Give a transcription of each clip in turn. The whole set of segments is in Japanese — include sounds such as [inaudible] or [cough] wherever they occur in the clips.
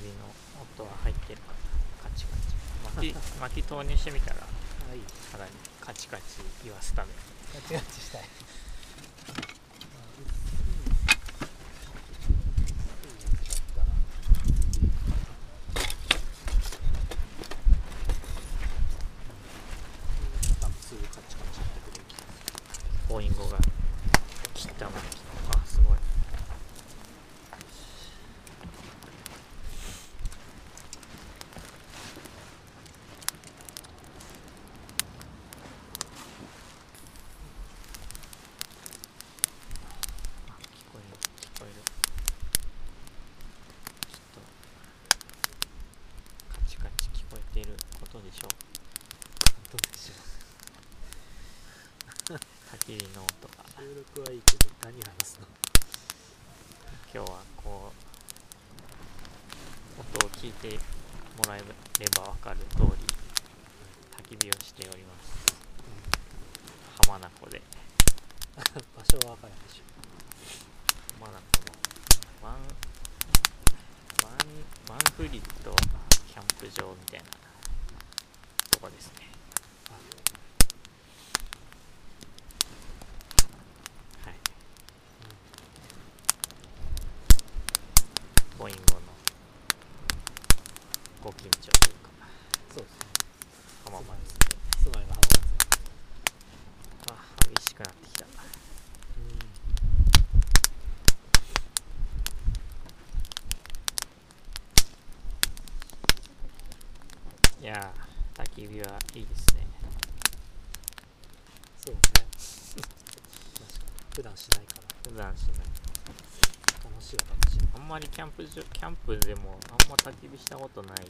火の音は入ってるかな。カチカチ。巻き [laughs] 巻き投入してみたらはい。さらにカチカチ言わすため。ガチガチしたいすぐカチカチやってくれる気がすボインゴが切ったのにあすごいあ聞こえる聞こえるちょっとカチカチ聞こえていることでしょうるどうでしょう焚き火の音が収録はいいけど何話すの今日はこう音を聞いてもらえれば分かる通り焚き火をしております浜名湖で場所は分かるでしょ浜名湖のワンワンワンフリットキャンプ場みたいなとこですねはいボインゴのご近所というか。そうですね。浜松。で住まい。が浜松あ激しくなってきたい。やー焚き火はい。い。ですねそうね確かに普段しない。から普段しない楽しいは楽しいあんまりキャンプ場キャンプでもあんま焚き火したことない。なん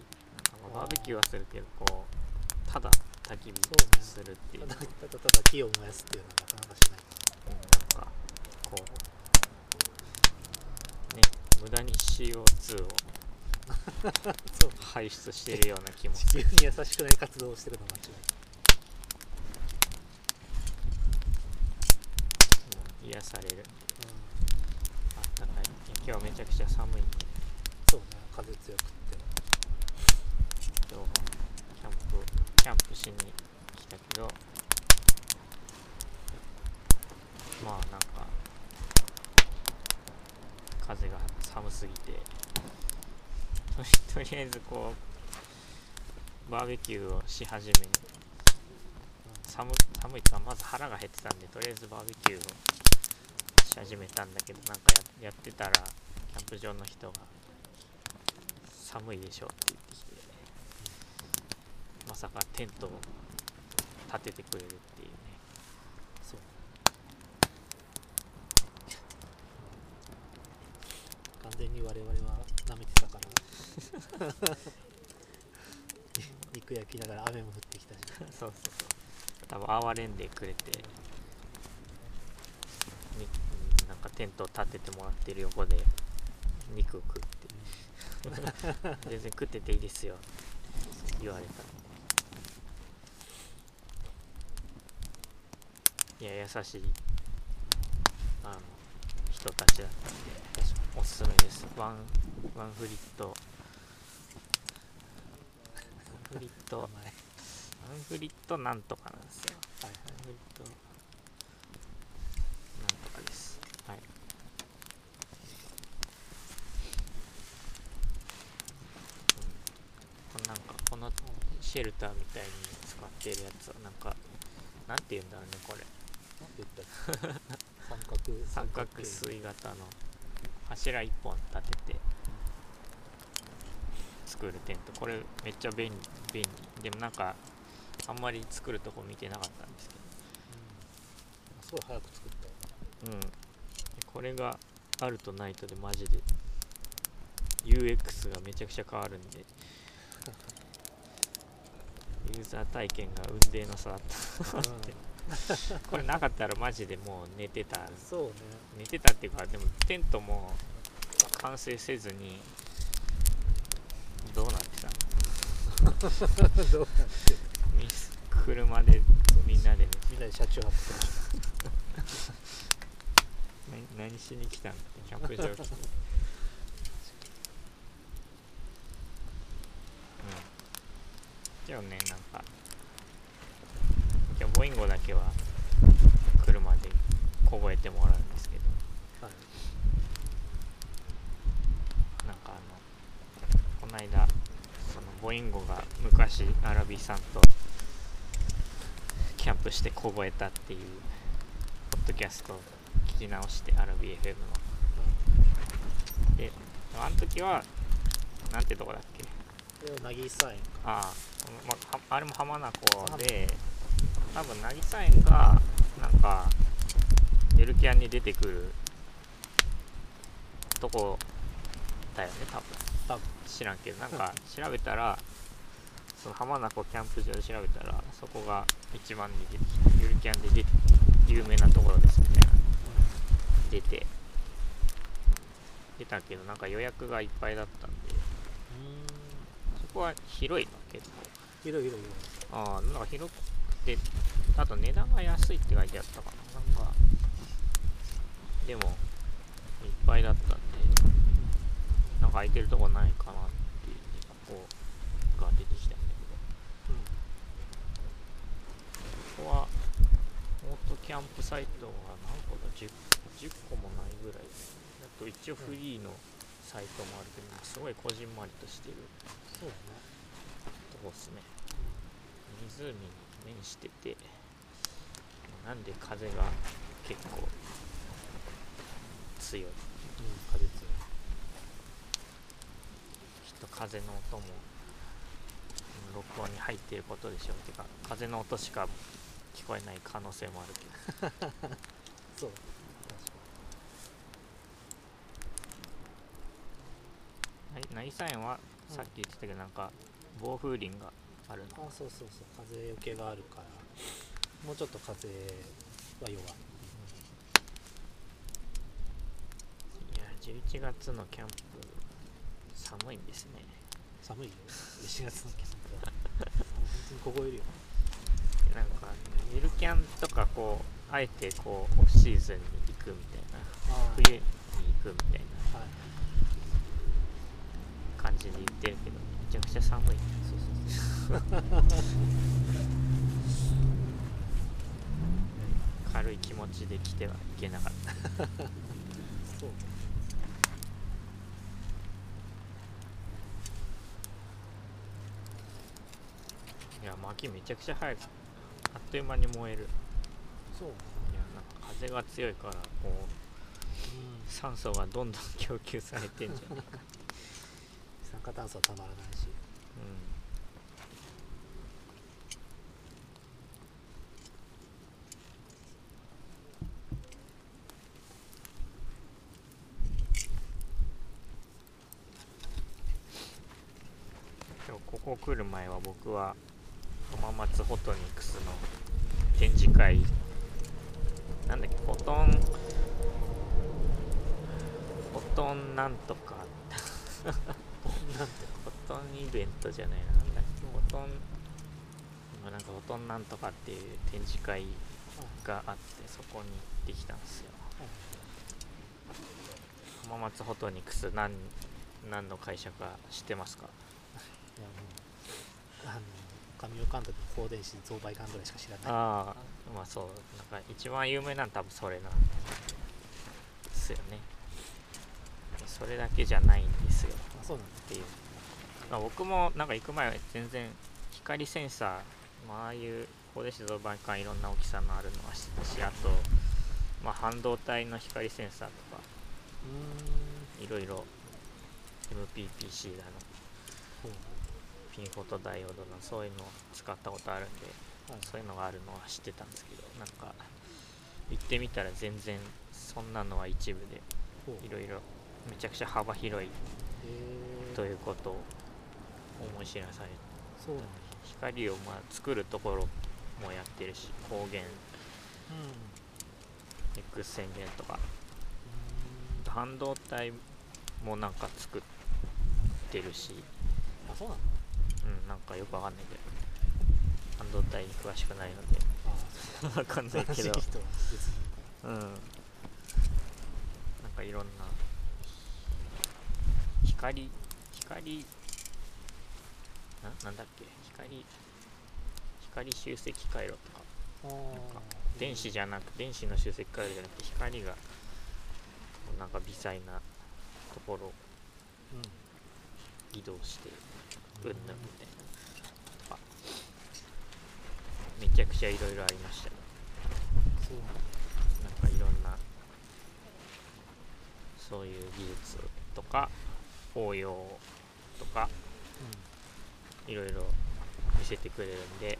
かバーベキューはするけどこうただ焚き火するっていう。ただただただ木を燃やすっていうのはなかなかしない。なんかこうね無駄に CO2 をらそう排出してるような気もする。地球に優しくない活動をしてるのは間違いない。うん癒されるうんあったかいいや今日はめちゃくちゃ寒い。んでそうね風強くって。今日はキャンプキャンプしに来たけど。まあなんか風が寒すぎて。とりとりあえずこうバーベキューをし始め寒寒いかまず腹が減ってたんでとりあえずバーベキューをし始めたんだけどなんかややってたらキャンプ場の人が寒いでしょって言ってきてまさかテントを立ててくれるっていうね。そう。完全に我々は舐めてたから [laughs] 肉焼きながら雨も降ってきたし。そうそうそう。多分哀れんでくれてになんかテントを立ててもらってる横で肉食って。全然食ってていいですよ。って言われたいや優しいあの人たちだったんでおすすめです。ワンワンフリット。ワンフリット。ワンフリットなんとかなんですよ。はいはい。ワンフリットなんとかですはいうんこのなんかこのシェルターみたいに使ってるやつはなんかなんて言うんだろうねこれ。なんて言ったらいい三角三角形錐型の。柱1本立てて作るテント。これめっちゃ便利便利。でもなんかあんまり作るとこ見てなかったんですけうん。すごい早く作ったよ。どうん。これがあるとないとでマジで。UX がめちゃくちゃ変わるんでユーザー体験が雲泥の差だった。これなかったらマジでもう寝てた。そうね。寝てたっていうかでもテントも完成せずにどうなってた？のどうなんてみ車でみんなでね。みんなで車中泊してました。[laughs] な何しに来たのキャンプ場来て今日ねなんか。今日ボインゴだけは車で凍えてもらうんですけど。はい。なんかあのこの間そのボインゴが昔アラビさんとキャンプして凍えたっていうポッドキャストを聞き直してアラビ FM の。であの時はなんてとこだっけ渚園かああ、まあ、はあれも浜名湖で多分渚園がなんかゆるキャンに出てくるとこだよね多分。多分。知らんけどなんか調べたらその浜名湖キャンプ場で調べたらそこが一番に出てきたゆるキャンで出て有名なところですみたいな。出て。出たけどなんか予約がいっぱいだったこは広いの結構広い広い広いああなんか広くてあと値段が安いって書いてあったかななんかでもいっぱいだったんでなんか空いてるとこないかなっていうここが出てきたんだけどここはオートキャンプサイトが何個だ 10, 10個もないぐらいあと一応フリーのサイトもあるけどすごいこじんまりとしてる。そうだね。とこっすね。湖に面しててなんで風が結構強い。うん風強い。きっと風の音もうん録音に入っていることでしょう。てか風の音しか聞こえない可能性もあるけど。[laughs] そう確か内内園はさっき言ってたけどなんか暴風林があるの。にあそうそうそう。風よけがあるから。もうちょっと風は弱い。いや11月のキャンプ寒いんですね。寒いよ。7月のキャンプは。本当に凍えるよ。なんかゆるキャンとかこうあえてこうオフシーズンに行くみたいな。あ冬に行くみたいな。はい感じで言ってるけどめちゃくちゃ寒い。そうそうそう。軽い気持ちで来てはいけなかった。そう。いや薪めちゃくちゃ早くあっという間に燃える。そう。いやなんか風が強いからこううん。酸素がどんどん供給されてんじゃないか、二酸化炭素はたまらないし。うん今日ここ来る前は僕は浜松フォトニクスの展示会。なんだっけフォトン。フォトンなんとか。なんてフォトンイベントじゃないな。なんだっけフォトン今なんかフォトンなんとかっていう展示会があってそこに行ってきたんですよ。浜松フォトニクス何何の会社か知ってますか？いやもうあの神尾監督の放電子増倍館ぐらいしか知らない。ああまあそうなんか一番有名なの多分それなんですよねそれだけじゃないんですよ。あそうなんだ。っていう、まあ、僕もなんか行く前は全然光センサー、まあああいう高電子増倍管いろんな大きさのあるのは知ったしあと、まあ、半導体の光センサーとかいろいろ MPPC だのピンフォトダイオードのそういうのを使ったことあるんではい。そういうのがあるのは知ってたんですけどなんか行ってみたら全然そんなのは一部でいろいろめちゃくちゃ幅広い。えー、ということを思い知らされ光をまあ作るところもやってるし光源。うん。X 線源とか。う半導体もなんか作ってるし。あそうなの？うんなんかよくわかんないけど。半導体に詳しくないので。あ [laughs] わかんないけど。うん。なんかいろんな光光。ななんだっけ？光。光集積回路とか。あなんかー電子じゃなく電子の集積回路じゃなくて光がなんか微細なところをうん。移動してうんぬんみたいな。とかめちゃくちゃいろいろありましたよ。そう。なんかいろんなそういう技術とか応用とかいろいろ見せてくれるんで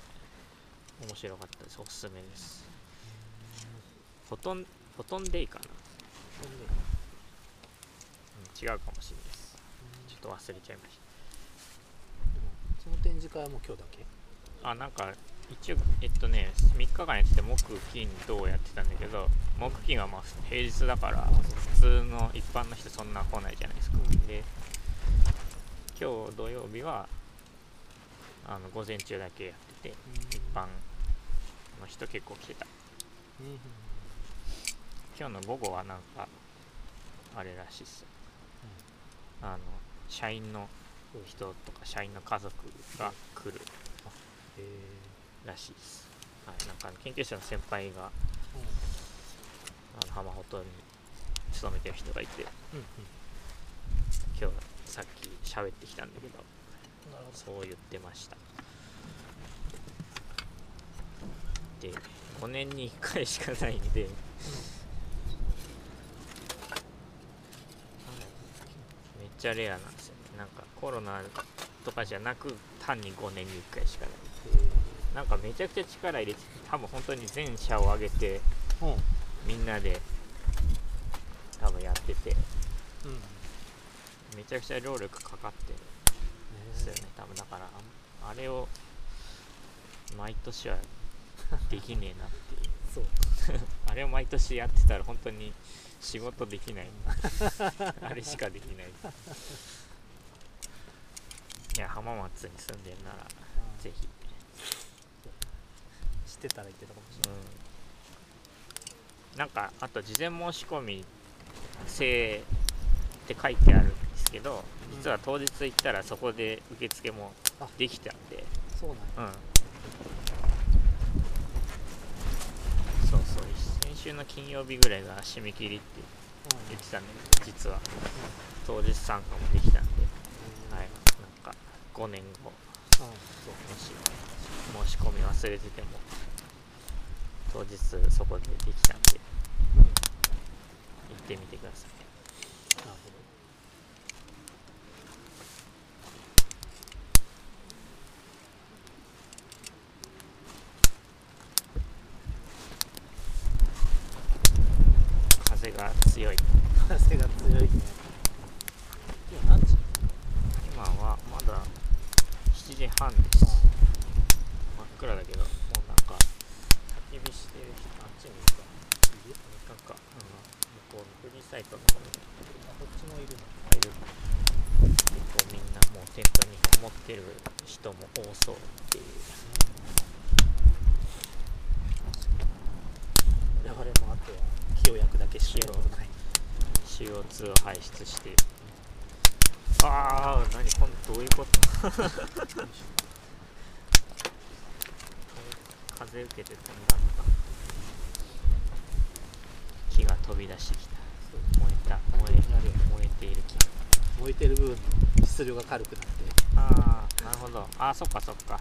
面白かったです。おすすめです。フォトンフォトンデイかな、うん、違うかもしれないです。ちょっと忘れちゃいましうん。その展示会はもう今日だけ？たあなんか一応えっとね3日間やってて木金土やってたんだけど木金はまあ平日だから普通の一般の人そんな来ないじゃないですか。うん。で今日土曜日はあの午前中だけやってて一般の人結構来てた。今日の午後はなんかあれらしいっす。よあの社員の人とか社員の家族が来る。へえらしいです、はい、なんか研究者の先輩があの浜ほとに勤めてる人がいてうんうん。今日さっき喋ってきたんだけどそう言ってました。で5年に1回しかないんでめっちゃレアなんですよね。なんかコロナとかじゃなく単に5年に1回しかない。どなんかめちゃくちゃ力入れて多分本当に全社を挙げてうん。みんなで多分やってて。うん。めちゃくちゃ労力かかってる。んですよね。多分だからあれを毎年はできねえなっていう。[laughs] そう。[laughs] あれを毎年やってたら本当に仕事できない。[laughs] あれしかできない。いや浜松に住んでんならあーぜひ。知ってたら言ってたかも。しれないうん。なんかあと事前申し込み制って書いてあるんですけどうん。実は当日行ったらそこで受付もあできたんでそうなんや。うんそうそう。先週の金曜日ぐらいが締め切りって言ってたん。で実は。当日参加もできたんで。はい。なんか5年後。うん。う。んもし申し込み忘れてても当日そこでできたんで行ってみてくださいなるほど風が強い風が強いね今何時今はまだ7時半です真っ暗だけどもうなんか焚き火してる人あっちにいるかいるなんか、うん、向こうのフリーサイトの方にあこっちもいるのいる結構みんなもうテントにこもってる人も多そうっていう我々もあとは火を焼くだけしかやることない CO2 を排出して。ああ何今度どういうこと？[laughs] 風受けて飛んだのか。木が飛び出してきた。燃えた。燃え燃えている木。燃えてる部分の質量が軽くなって。ああなるほど。ああそっかそっか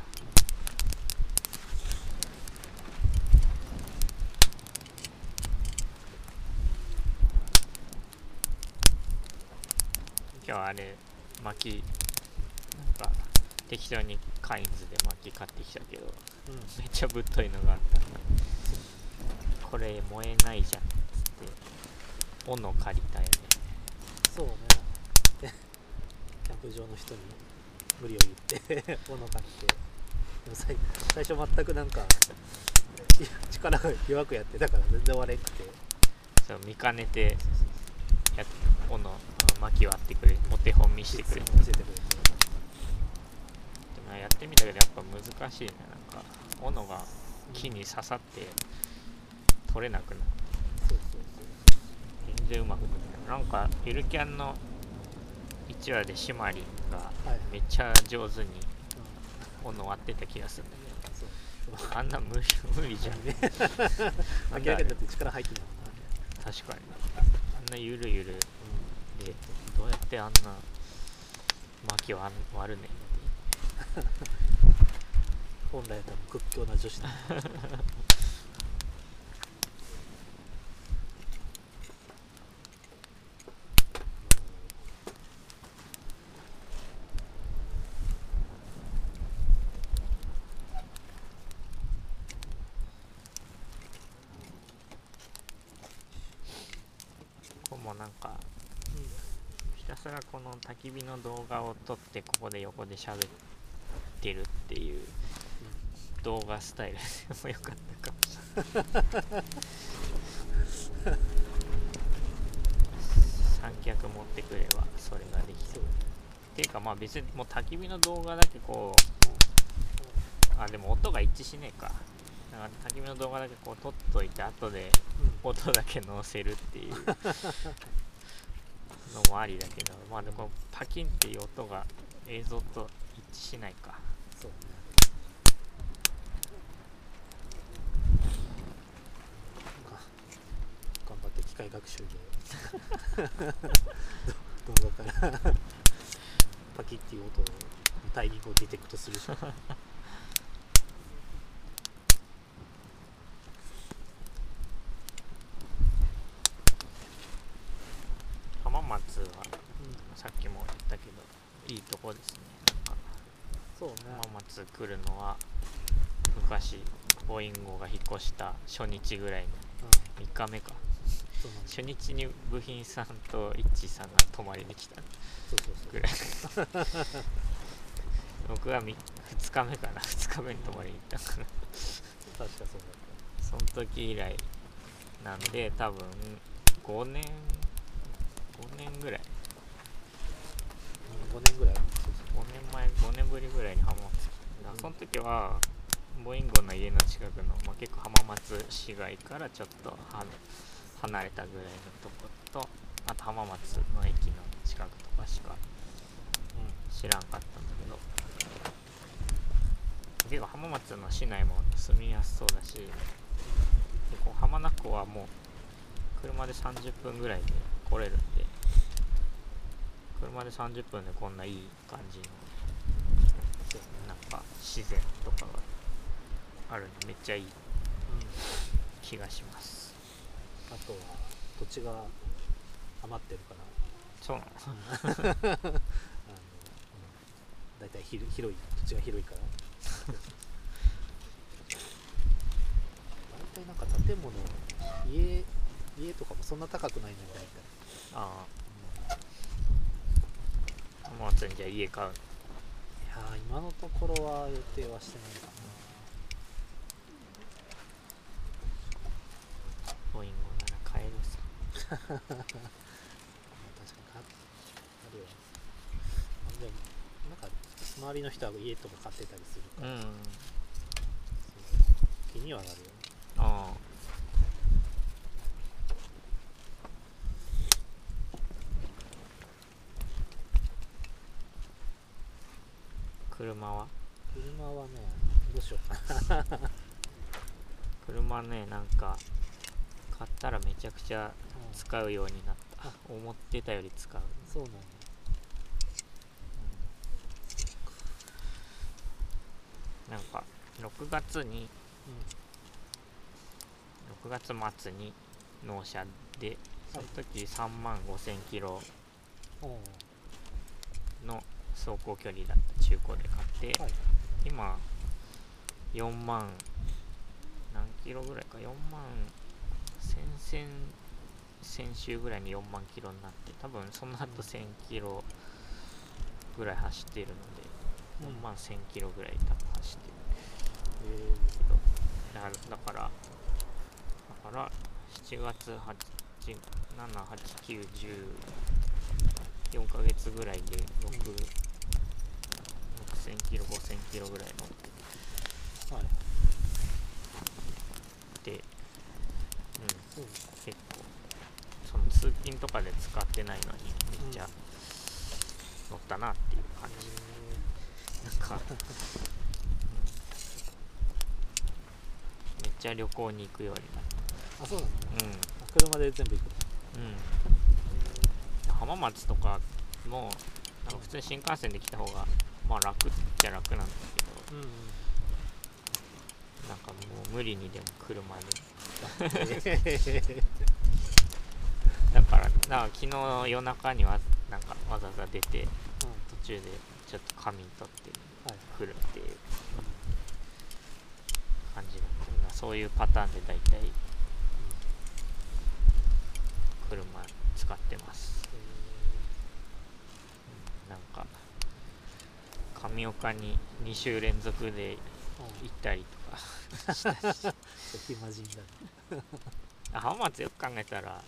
今日あれ薪なんか適当にカインズで薪買ってきたけどうんめっちゃぶっといのがあった。これ燃えないじゃんっつって。斧借りたよね。そうね。でキャンプ場の人に無理を言って [laughs] 斧買って。でも最最初全くなんかち力が弱くやってたから全然割れんくて。そう見かねてやっ斧薪割ってくれお手本見せてくれ。てくれ。てでもやってみたけどやっぱ難しいねなんか斧が木に刺さって取れなくなって全然うまくない。なんかゆるキャンの1話でシマリンがはいめっちゃ上手に斧割ってた気がするんだけどあんな無理無理じゃん。ね明らかにだって力入ってない確かにあんなゆるゆるでどうやってあんな薪を割るねん [laughs] 本来は多分屈強な女子だここもなんかひたすらこの焚き火の動画を撮ってここで横で喋ってるっていう動画スタイルでもよかったかもしれない。三脚持ってくればそれができる。っていうかまあ別にもう焚き火の動画だけこうあでも音が一致しねえか。だから焚き火の動画だけこう撮っといて後でうん。音だけ載せるっていうのもありだけどまあでもパキンっていう音が映像と一致しないか。そう。ねが頑張って機械学習でど [laughs] 動画からパキッていう音のタイミングをディテクトするし [laughs] かない浜松はさっきも言ったけどいいとこですねなんかそうね浜松来るのは昔ボインゴが引っ越した初日ぐらいにうん。3日目か。初日に部品さんと一致さんが泊まりに来た。ぐらい。僕は2日目かな。2日目に泊まりに行った。から確かそうだっその時以来なんで多分5年5年ぐらい。た5年ぐらい。そう5年前5年ぶりぐらいに浜松来た。だからその時はボインゴの家の近くの、まあ、結構浜松市街からちょっとは離れたぐらいのとことあと浜松の駅の近くとかしかうん知らんかったんだけど。結構浜松の市内も住みやすそうだし結構浜名湖はもう車で30分ぐらいで来れるんで車で30分でこんないい感じのなんか自然とかがあるんでめっちゃいい。うん。気がします。あとは土地が余ってるから。そうなん、だいたい広広い土地が広いから。大体なんか建物家家とかもそんな高くないのよ大体、あうん。あ浜松にじゃあ家買ういやー今のところは予定はしてないかボインゴなら買えるさな、まあ、確かにかある。よあでもなんか周りの人は家とか買ってたりするから、うん。そう気にはなるよね。ああ。車は？車はねどうしようかな。[laughs] 車ねなんか買ったらめちゃくちゃうん使うようになった。思ってたより使う。そうなんだ、なんか6月にう6月末に納車でその時3万5千キロんう。ん、おの走行距離だった中古で買って、はい。今4万何キロぐらいか？4万先々先週ぐらいに4万キロになって多分その後1000キロぐらい走っているのでうん。4万1000キロぐらい多分走ってる。えけどだからだからだから7月8 7 8 9 10 4ヶ月ぐらいで6、うん。6000キロ5000キロぐらい乗って。ー、はい。て、うん、そう結構その通勤とかで使ってないのにめっちゃ乗ったなっていう感じ、うん、なんかめっちゃ旅行に行くようになったあそうなんだ、ね、うん、車で全部行くうん。浜松とかもなんか普通に新幹線で来た方がまあ楽っちゃ楽なんだけど、うんうん、なんかもう無理にでも車で。[laughs] だからだから昨日夜中にはなんかわざわざ出てうん途中でちょっと仮眠取ってはい。くるっていう感じだった。そういうパターンで大体車使ってます、うんなんか上岡に2週連続でうん行ったりとか暇人だ浜松よく考えたら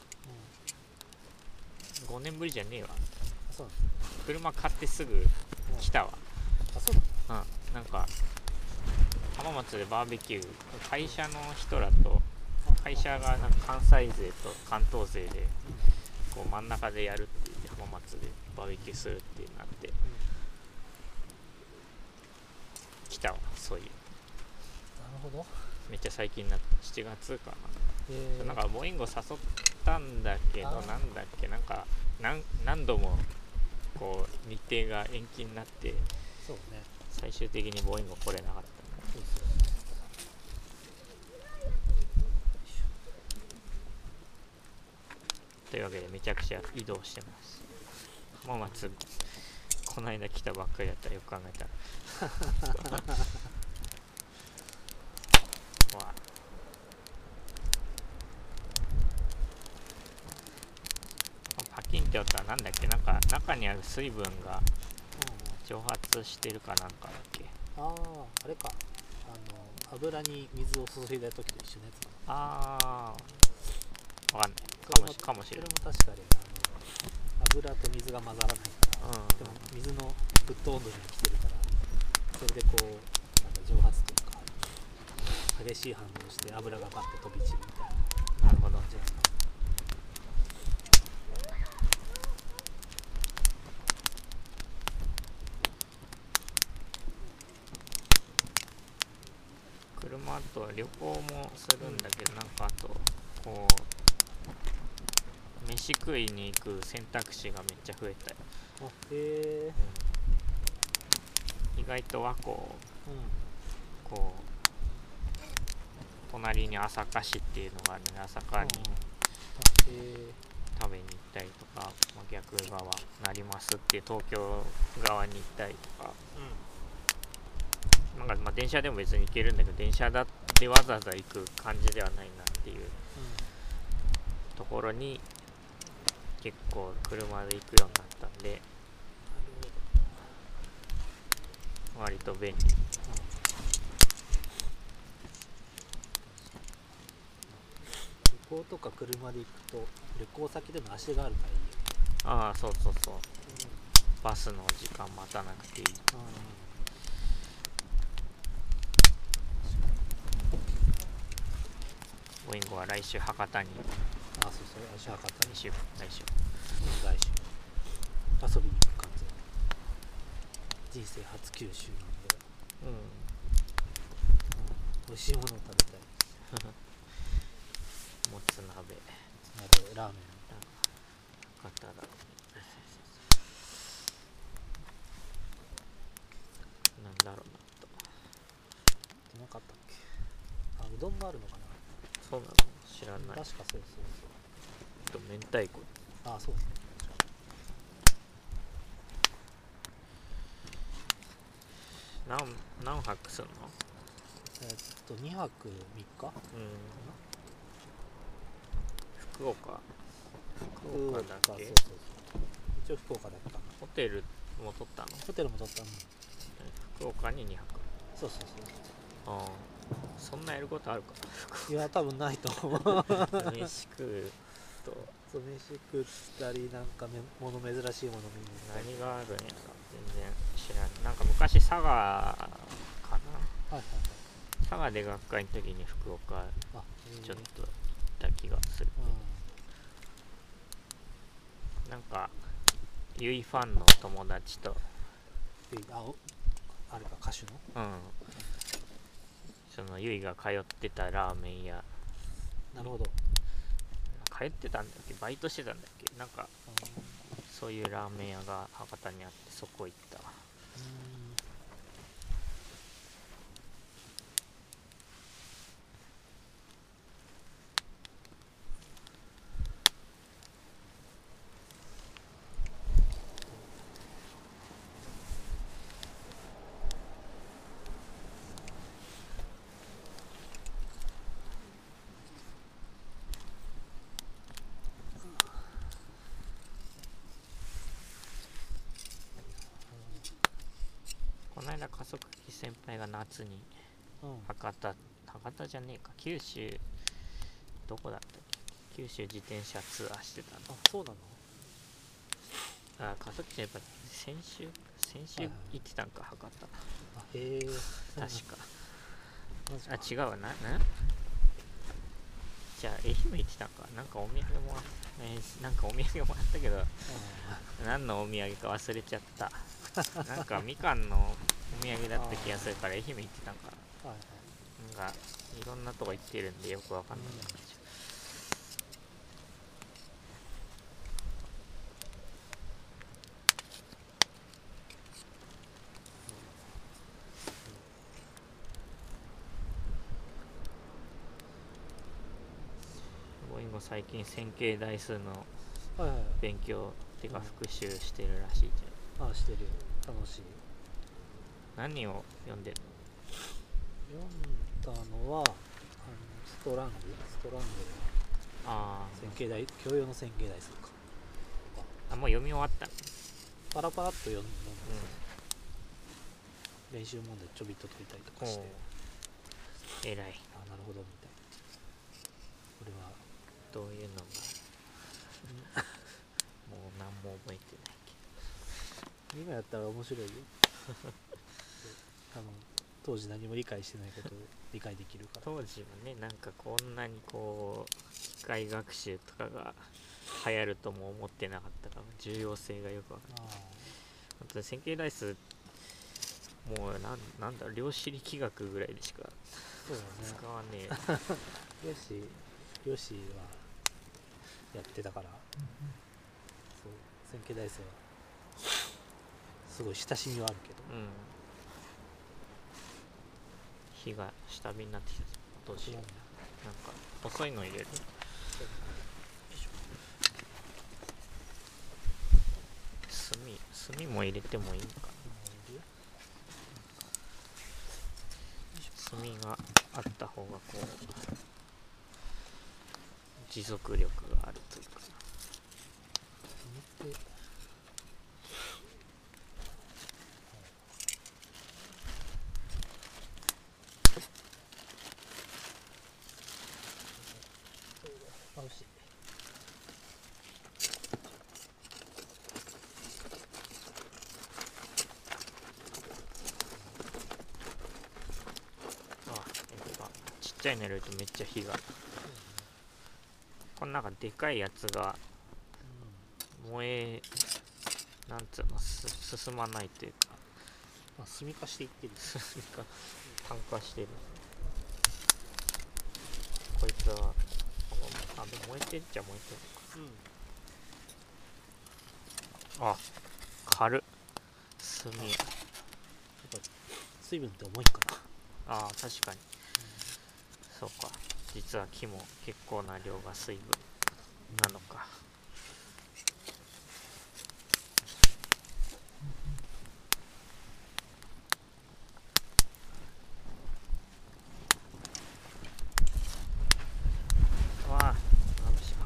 うん。5年ぶりじゃねえわ。あそう車買ってすぐ来たわ。あそうなのうん。なんか浜松でバーベキュー会社の人らと会社がなんか関西勢と関東勢でこう真ん中でやるって言って浜松でバーベキューするってなって来たわそういうほど。めっちゃ最近になった7月かえななんかボーイングを誘ったんだけどなんだっけなんか何何度もこう日程が延期になってそうね。最終的にボーイング来れなかったというわけでめちゃくちゃ移動してます。浜松この間来たばっかりだったらよく考えたら [laughs] わパキンって音はなんだっけ？なんか中にある水分が蒸発してるかなんかだっけ？あああれか。あの油に水を注いだ時と一緒のやつかなあーわかんない。かもしかもしれないそれも確かにあの油と水が混ざらないから。うん。でも水の沸騰温度に来てるからそれでこうなんか蒸発激しい反応して油がバッて飛び散るみたいな。なるほど。感じなんですか車と旅行もするんだけどなんかあとこう飯食いに行く選択肢がめっちゃ増えたよ、あへえ意外と和光うん。こう隣に朝霞市っていうのがあるので朝霞に食べに行ったりとか、まあ、逆側なりますっていう東京側に行ったりとか。なんかまあ電車でも別に行けるんだけど電車だってわざわざ行く感じではないなっていうところに結構車で行くようになったんで割と便利旅行とか車で行くと旅行先での足があるからいいよね。ああそうそうそう。バスの時間待たなくていい。ウィンゴは来週博多に。あそうそう足博多に来週来週。うん来週。遊びに行く感じ人生初九州なんで、うん。うん、美味しいものを食べたい。も [laughs] つ鍋。鍋ラーメン。博多だなんだろうなと。ってなかったっけあうどんもあるのかな。そうなの。知らない。確かそうそうと明太子。そうあそう。ですね何何泊すんの？えーっと2泊3日？うん福岡。福岡だっけ？そうそうそう。一応福岡だった。なホテルも取ったの？ホテルも取ったの。福岡に2泊。そうそうああ。そんなやることあるか？そういや多分ないと思う。飯食うと。そう飯食ったりなんかめもの珍しいもの見に何があるんやろ？全然知らん。なんか昔佐賀かな？はいはいはい。佐賀で学会の時に福岡ちょっと行った気がする。うなんかゆいファンの友達と。あおあれか歌手の？うん。そのゆいが通ってたラーメン屋。なるほど。通ってたんだっけ？バイトしてたんだっけ？なんかそういうラーメン屋が博多にあってそこ行ったわこの間加速器先輩が夏にうん。うん博多博多じゃねえか。九州どこだったっけ？九州自転車ツアーしてたの。あそうなの？あ加速器先輩先週？先週行ってたんか博多。あへえ。確か。あ違うわ。なな？じゃあ愛媛行ってたんか。なんかお土産もらえーなんかお土産もらったけどあ何のお土産か忘れちゃった。[laughs] なんかみかんのお土産だった気がするから愛媛行ってたんかーはいはいな。なんかいろんなとこ行ってるんでよくわかんない。んだけどボインゴ最近線形代数のはいはいはい勉強ってか復習してるらしいじあしてる。楽しい。ゃん何を読んでる読んだのはあのストラング。ストラングあ線形代教養の線形代数か。ーあもう読み終わったのパラパラっと読んだんう練習問題ちょびっと解いたりとかして。おう偉い。あなるほどみたいな。これはどういうのが？[laughs] もう何も覚えてないけ今やったら面白いよ [laughs] あの当時何も理解してないことを理解できるから。ど当時はねなんかこんなにこう機械学習とかが流行るとも思ってなかったから重要性がよくわかるあ本当に線形代数もうなんなんだ量子力学ぐらいでしかあそう使だわねえ。ね [laughs] よしよしはやってたから。そう線形代数はすごい親しみはあるけど。うん火が下火になってきた。どうしよう。なんか細いの入れる？炭炭も入れてもいいのか。な炭があった方がこう持続力があるというか。見てあ惜しいあやっぱちっちゃいの入れるとめっちゃ火が。このなんかでかいやつが燃えなんつうのす進まないというか。まあ炭化していってる。炭が炭化してる。こいつはあでも燃えてるっちゃ燃えてんのか。あ軽っ。炭。やっぱ水分って重いんかなああ確かに。そうか実は木も結構な量が水分なのか。わあ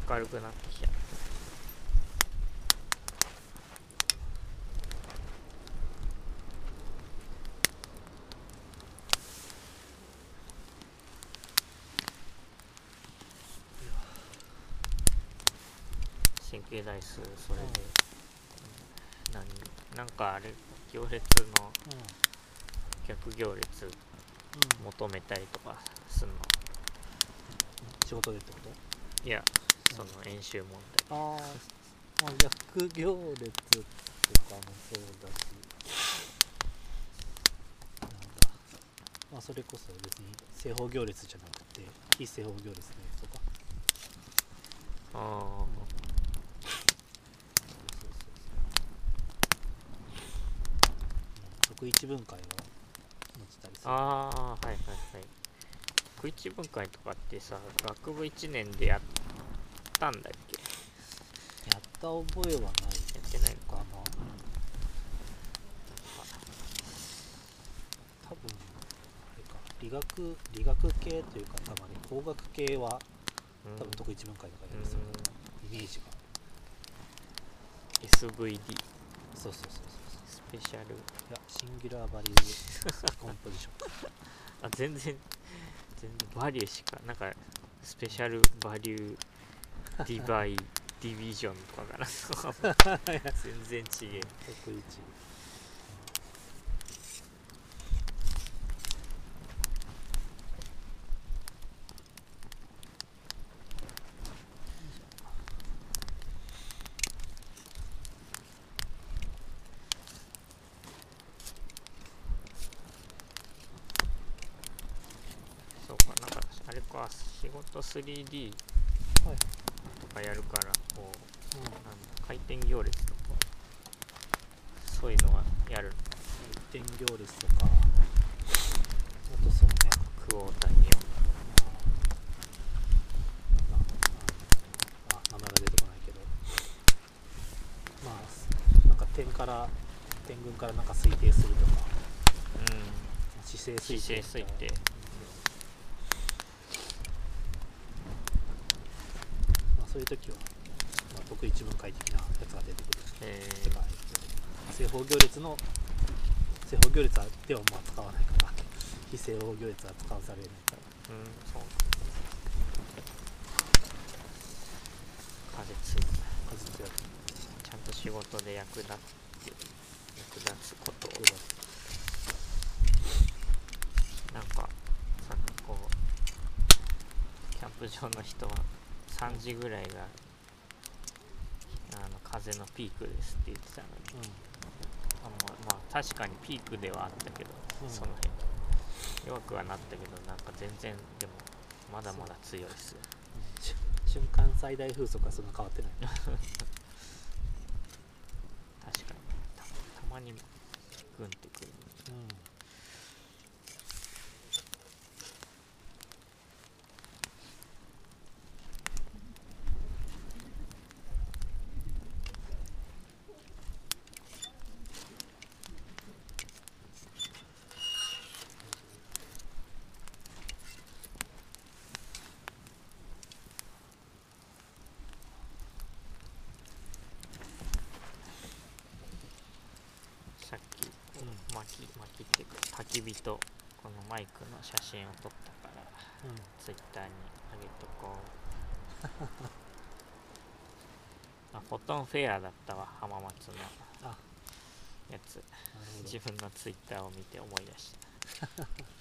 明るくなってきた。線形代数それで、何なんかあれ行列のう逆行列求めたりとかすんの？仕事でってこと？いやその演習問題ああまあ逆行列とかもそうだし。なんだ。まあそれこそ別に正方行列じゃなくて非正方行列のやつとか。ああそうそう一分解は持ってたりする。ああはいはいはい。国一文会とかってさ学部1年でやったんだっけ？やった覚えはないやってな。いのかな、多分あれか。理学理学系というかたまに工学系はうん。多分得一分解とかやりそうな。イメージが。SVD そうそうそうそう。スペシャル。いやシンギュラーバリューコンポジション。[laughs] あ全然全然バリューしかなんかスペシャルバリューディバイディビジョンとかか [laughs] な全然違え得一そうかなんかあれか仕事 3D はい。とかやるからこううん。なんだ回転行列とかそういうのはやる。一点行列とか。あとそうね。クオータニあなんだああ名前が出てこないけど。まあなんか点から点群からなんか推定するとか。オンうん姿勢推定姿勢推定まあ、そういう時は、まあ、得一分解的なやつが出てくるえてか正方行列の正方行列はではまあ使わないから非正方行列は使わされないから。ー、うんそう風ついた数強い。ちゃんと仕事で役立って役立つことを。なんかさこうキャンプ場の人は3時ぐらいがあの風のピークですって言ってたのに。うあまあまあ確かにピークではあったけど、うん。その辺。弱くはなったけどなんか全然でもまだまだ強いっすよ。瞬間最大風速はそんな変わってない [laughs] 確かにたたまにグンってくるうんさっきうん巻き巻きっていうか焚き火とこのマイクの写真を撮ったからうん。ツイッターにあげとこう。[laughs] あフォトンフェアだったわ浜松のあ。やつ。自分のツイッターを見て思い出した [laughs]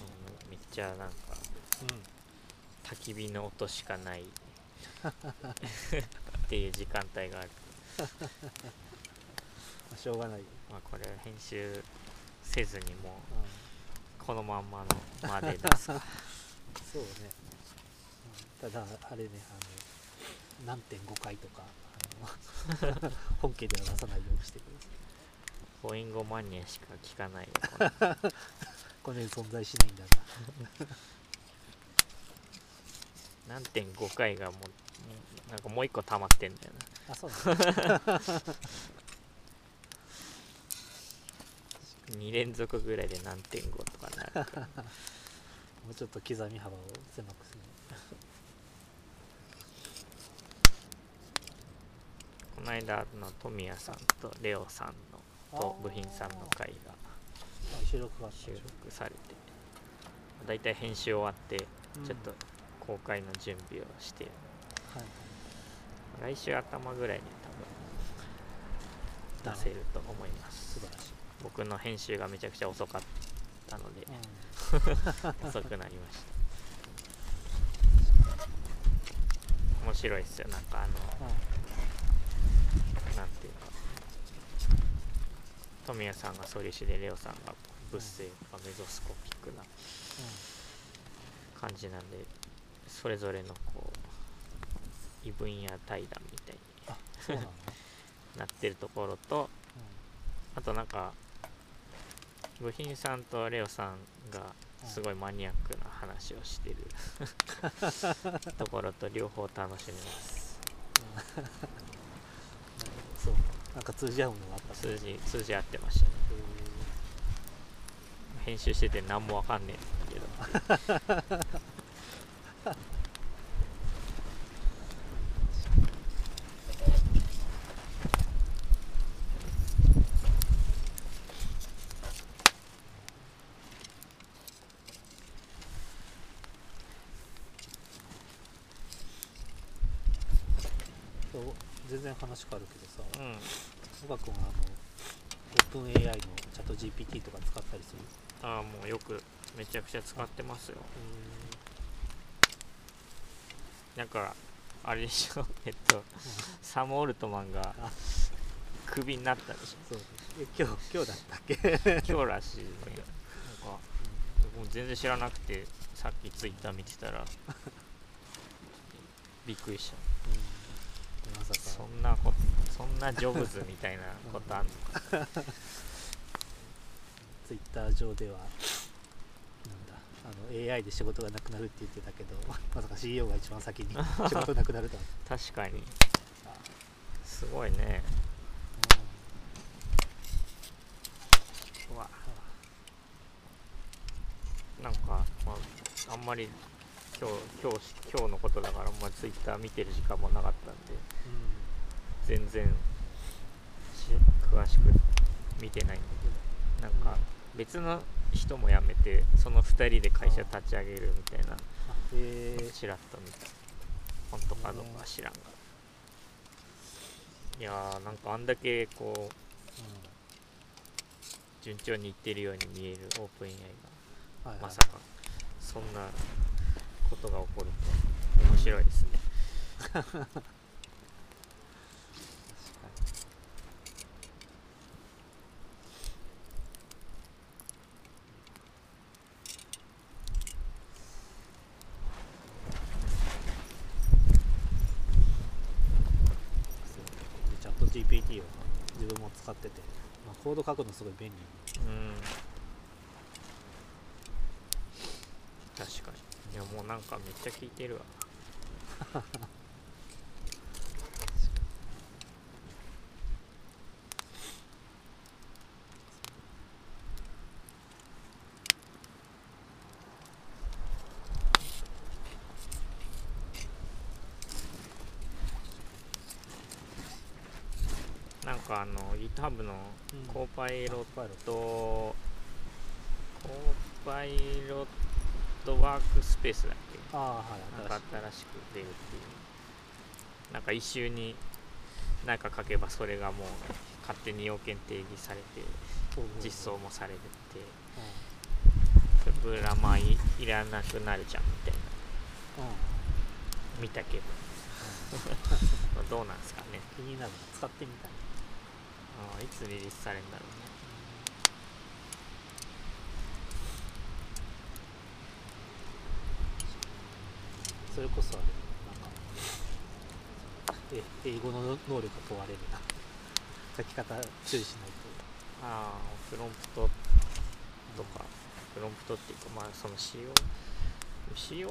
うんめっちゃなんかうん焚き火の音しかない。[laughs] っていう時間帯がある。まあしょうがない、うんまあこれ編集せずにもうこのまんまのまで出すか。[laughs] そうね、うん。ただあれねあの何点5回とか [laughs] 本家では出さないようにしてください。ボインゴマニアしか聞かないよこのこの世に存在しないんだ [laughs] 何点5回がもうなんかもう一個溜まってんだよな。なあそうだ。2連続ぐらいで何点5とかなるもうちょっと刻み幅を狭くする。この間の富谷さんとレオさんのと部品さんの回があ収録が収録されて。だいたい編集終わってうん。ちょっと公開の準備をして、はい来週頭ぐらいに多分出せると思います。素晴らしい、僕の編集がめちゃくちゃ遅かったのでうん。[laughs] [laughs] 遅くなりました。面白いですよ。なんかあのなんていうか。富谷さんが素粒子でレオさんが物性がメゾスコピックな感じなんでそれぞれのこう異分野対談みたいに [laughs] なってるところとあとなんか部品さんとレオさんがすごいマニアックな話をしてるところと両方楽しめます。[laughs] そう。なんか通じ合うものがあった。通じ通じ合ってましたね。へ編集してて何もわかんねえけど全然話変わるけどさうん。岡君はあのオープン AI のチャット GPT とか使ったりする？ああもうよくめちゃくちゃ使ってますよ。なんかあれでしょ？[laughs] えっとサム・オルトマンがあ。クビになったでしそうえ今日今日だったっけ、ょ [laughs] 今日らしいね。なんか僕も全然知らなくてさっきツイッター見てたらびっくりした。うん、まさか。そんなことそんなジョブズみたいなことあんの？か [laughs] ツイッター上ではなんだあの AI で仕事がなくなるって言ってたけど [laughs] まさか CEO が一番先に [laughs] 仕事なくなるとは、確かに。すごいね。うわ。なんか、まあ、あんまり今日今日今日のことだからあんまりツイッター見てる時間もなかったんでうん。全然し詳しく見てないんだけどなんか別の人も辞めてその2人で会社立ち上げるみたいなちらっと見た本当かどうかは知らん。がいやーなんかあんだけこう順調にいってるように見えるオープン AI はいはい。がまさかそんなことが起こると面白いですね [laughs] 確かにそうでチャット GPT を自分も使ってて、まあ、コード書くのすごい便利。うん。確かに。いやもうなんかめっちゃ聞いてるわ。なんかあの GitHub のコーパイロット。コーパイロットワークスペースだっけ？トああはいなんか新しく出るっていう。なんか一周に何か書けばそれがもう勝手に要件定義されて実装もされてって。うプログラマーいいらなくなるじゃんみたいな。ん。うん。見たけど。[laughs] どうなんですかね。気になる。な使ってみたいあーいつリリースされるんだろうね。それこそあれなんかえ英語の能力が問われるな。書き方注意しないと。ああプロンプトとか、プロンプトっていうかまあその仕様。仕様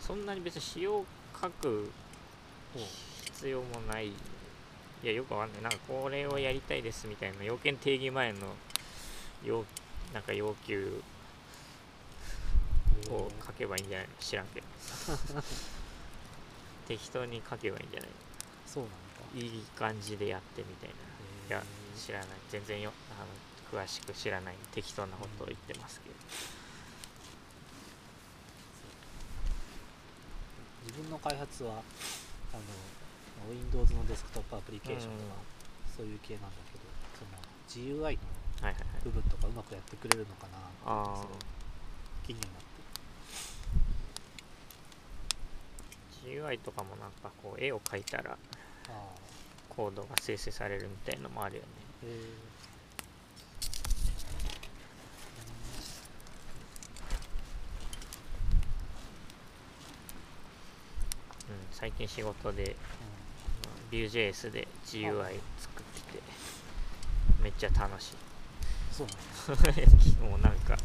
そんなに別に仕様書く必要もないいやよくわかんない。なんかこれをやりたいですみたいな要件定義前の要なんか要求を書けばいいんじゃないの？知らんけど。[laughs] 適当に書けばいいんじゃないそうなのかいい感じでやってみたいな。いや知らない。全然よあの詳しく知らない。適当なことを言ってますけど、自分の開発はあの Windows のデスクトップアプリケーションとか、そういう系なんだけどその GUI の部分とかうまくやってくれるのかなあそう気になって。GUI とかもなんかこう絵を描いたらコードが生成されるみたいのもあるよね。へえうん最近仕事で Vue.js で GUI 作っててめっちゃ楽しい。そうなんだ [laughs] もうなんか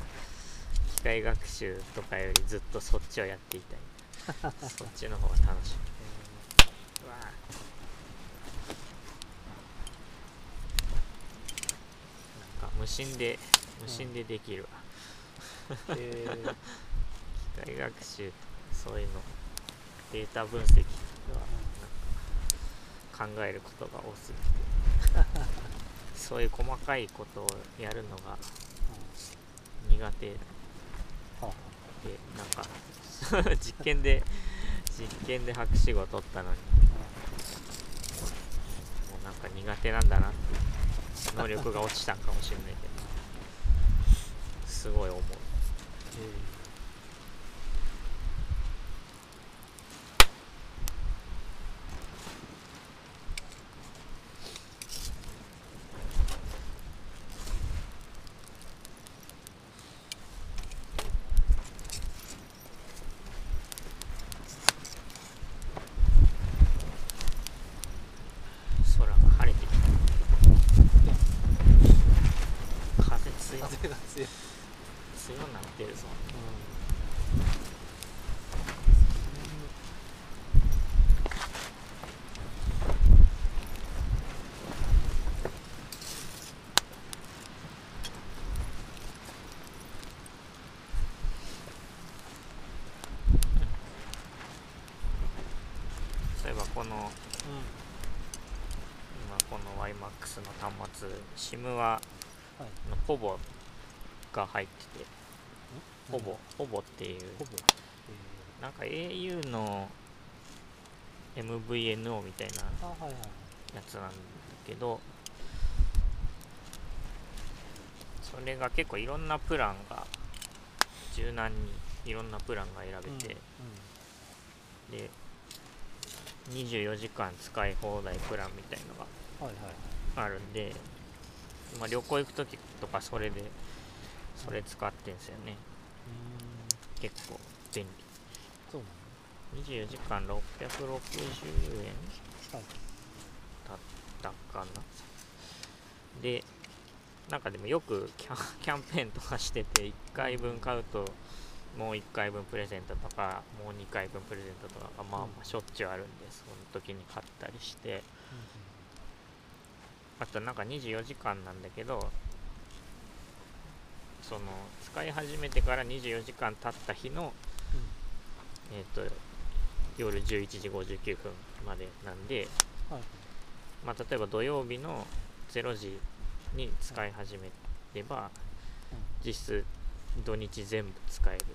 機械学習とかよりずっとそっちをやっていたい。[laughs] そっちの方が楽しい。うわあなんか無心で無心でできるわ、え [laughs] 機械学習そういうの。データ分析は考えることが多すぎて。そういう細かいことをやるのが苦手。でなんか [laughs] 実験で実験で博士号取ったのに。もうなんか苦手なんだなって能力が落ちたんかもしれないけど。すごい思う。え。空が晴れてきた風強いー、風が強い、強なってるぞそういえばこのうん今この YMAX の端末 SIM ははい。のポボが入っててポボポボっていうなんか au の MVNO みたいなやつなんだけどそれが結構いろんなプランが柔軟にいろんなプランが選べて、で24時間使い放題プランみたいのがうんはいはいはい。あるんで、まあ、旅行行く時とかそれでそれ使ってんすよね。うーん。結構便利。そう24時間660円だったかな。でなんかでもよくキャンキャンペーンとかしてて1回分買うともう1回分プレゼントとかもう2回分プレゼントとかがまあまあしょっちゅうあるんでその時に買ったりして。あとなんか24時間なんだけどその使い始めてから24時間経った日のえっ、と夜11時59分までなんで、はい。まあ、例えば土曜日の0時に使い始めれば、実質土日全部使える。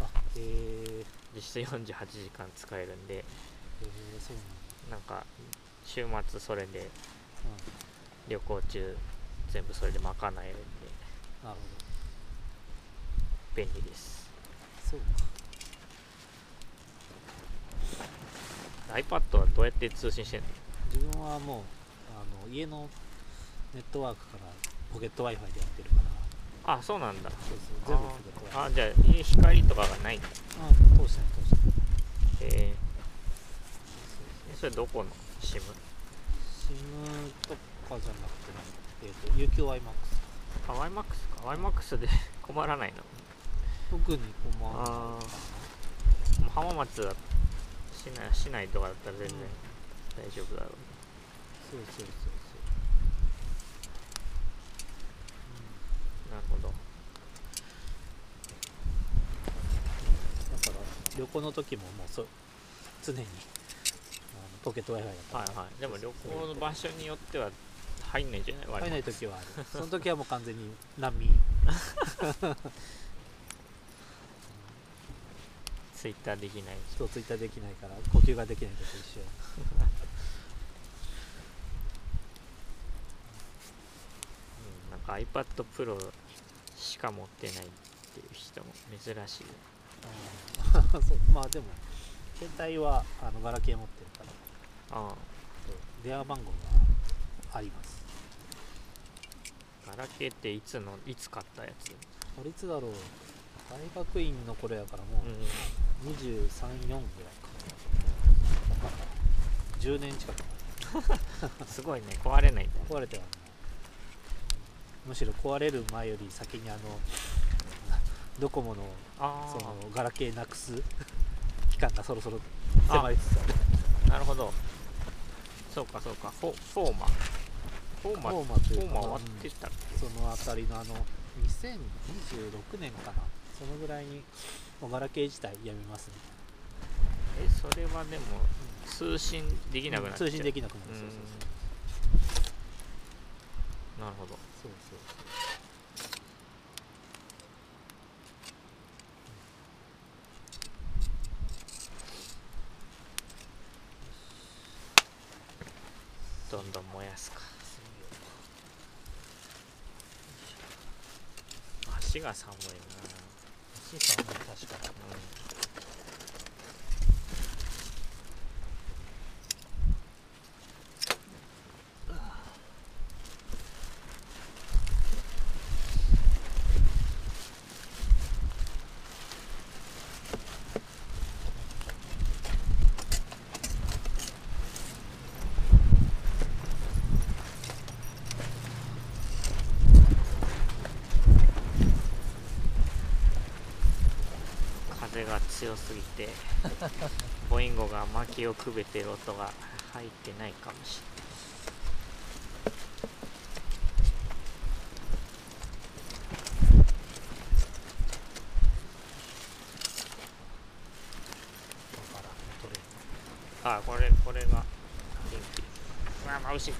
あえー、実質48時間使えるんで。えー、そうなんだ。なんか週末それでうん。旅行中全部それで賄えるんで。なる便利です。ほどそうか。iPad はどうやって通信してんの？自分はもうあの家のネットワークからポケット Wi-Fi でやってるからあそうなんだ。そうそう全部ポケット Wi-Fi あじゃあ家光とかがないんだ。あ通してない通して。ないえー、それどこの？SIM? SIM とかじゃなくてねえっ、と UQIMAX あ YMAX か。YMAX で [laughs] 困らないの？特に困らないあ浜松だ市内市内とかだったら全然大丈夫だろうそうそうそうなるほど。だから旅行の時ももうそ常にあのポケット Wi-Fi だった。はいはい。でも旅行の場所によっては入んないんじゃない？入らない時はある。その時はもう完全に難民ツイッターできない。人ツイッターできないから呼吸ができないのと一緒うんなんか iPad Pro しか持ってないっていう人も珍しい。あー。[laughs] そうまあでも携帯はあのガラケー持ってるから。あそう電話番号があります。あガラケーっていつのいつ買ったやつ？あれいつだろう。大学院の頃やからもうう234ぐらいかだから10年近く。ん [laughs] すごいね。壊れないんだ [laughs] 壊れてはないむしろ壊れる前より先にあのドコモのあそのガラケーなくす [laughs] 期間がそろそろ迫りつつある。あなるほど。そうかそうか。フォフォーマフォーマフォーマフォーマ終わってたっけ？そのあたりのあの2026年かな。そのぐらいにガラケー自体やめますね。えそれはでも通信できなくなっちゃう。通信できなくなる。うんそうそう。なるほどそうそうそうどんどん燃やすか。足が寒いそうそう確かな、うん風が強すぎてボインゴが薪をくべてる音が入ってないかもしれるれない。あこれこれが元気。うわ眩しい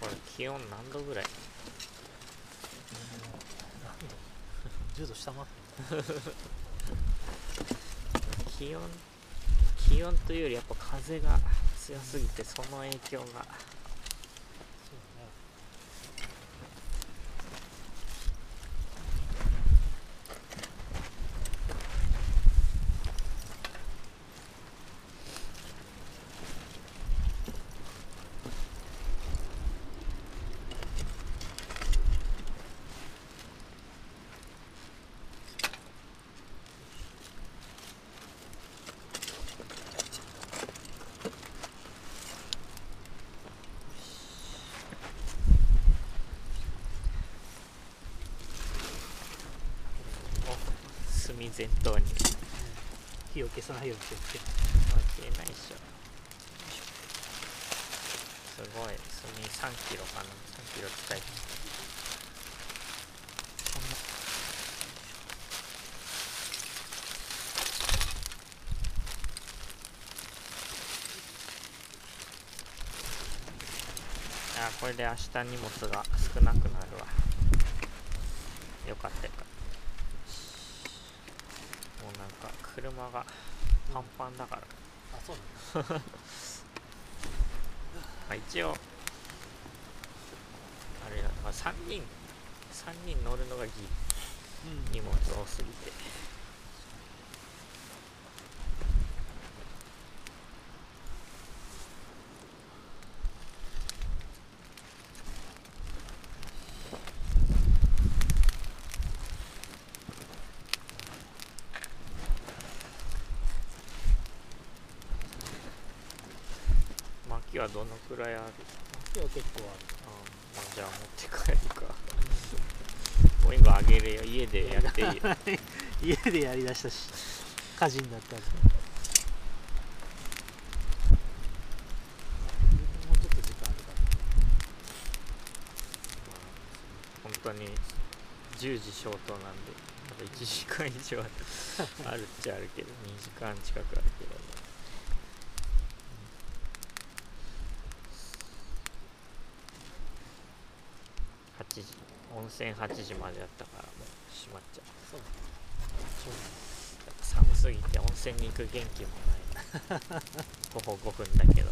これ気温何度ぐらい？10度下回ってる。[laughs] 気温気温というよりやっぱ風が強すぎてその影響がはいように気をつけない切れないっしょ。すごい。炭3キロかな。3キロ使い。あこれで明日荷物が少なくなるわ。よかったよかった。もうなんか車がパンパンだから、あそうなんだ。[laughs] まあ、一応あれだ、まあ、3人3人乗るのがギリ。うん。荷物多すぎて薪はどのくらいある？今日結構ある。あじゃあ持って帰るか。もう今あげるよ家でやって。いいよ家でやりだしたし火事になったんでもうちょっと時間あるか本当に10時消灯なんでまだ1時間以上あるっちゃあるけど2時間近くあるけど、1008時までだったからもう閉まっちゃう。そう。寒すぎて温泉に行く元気もない。[laughs] ほぼ5分だけど。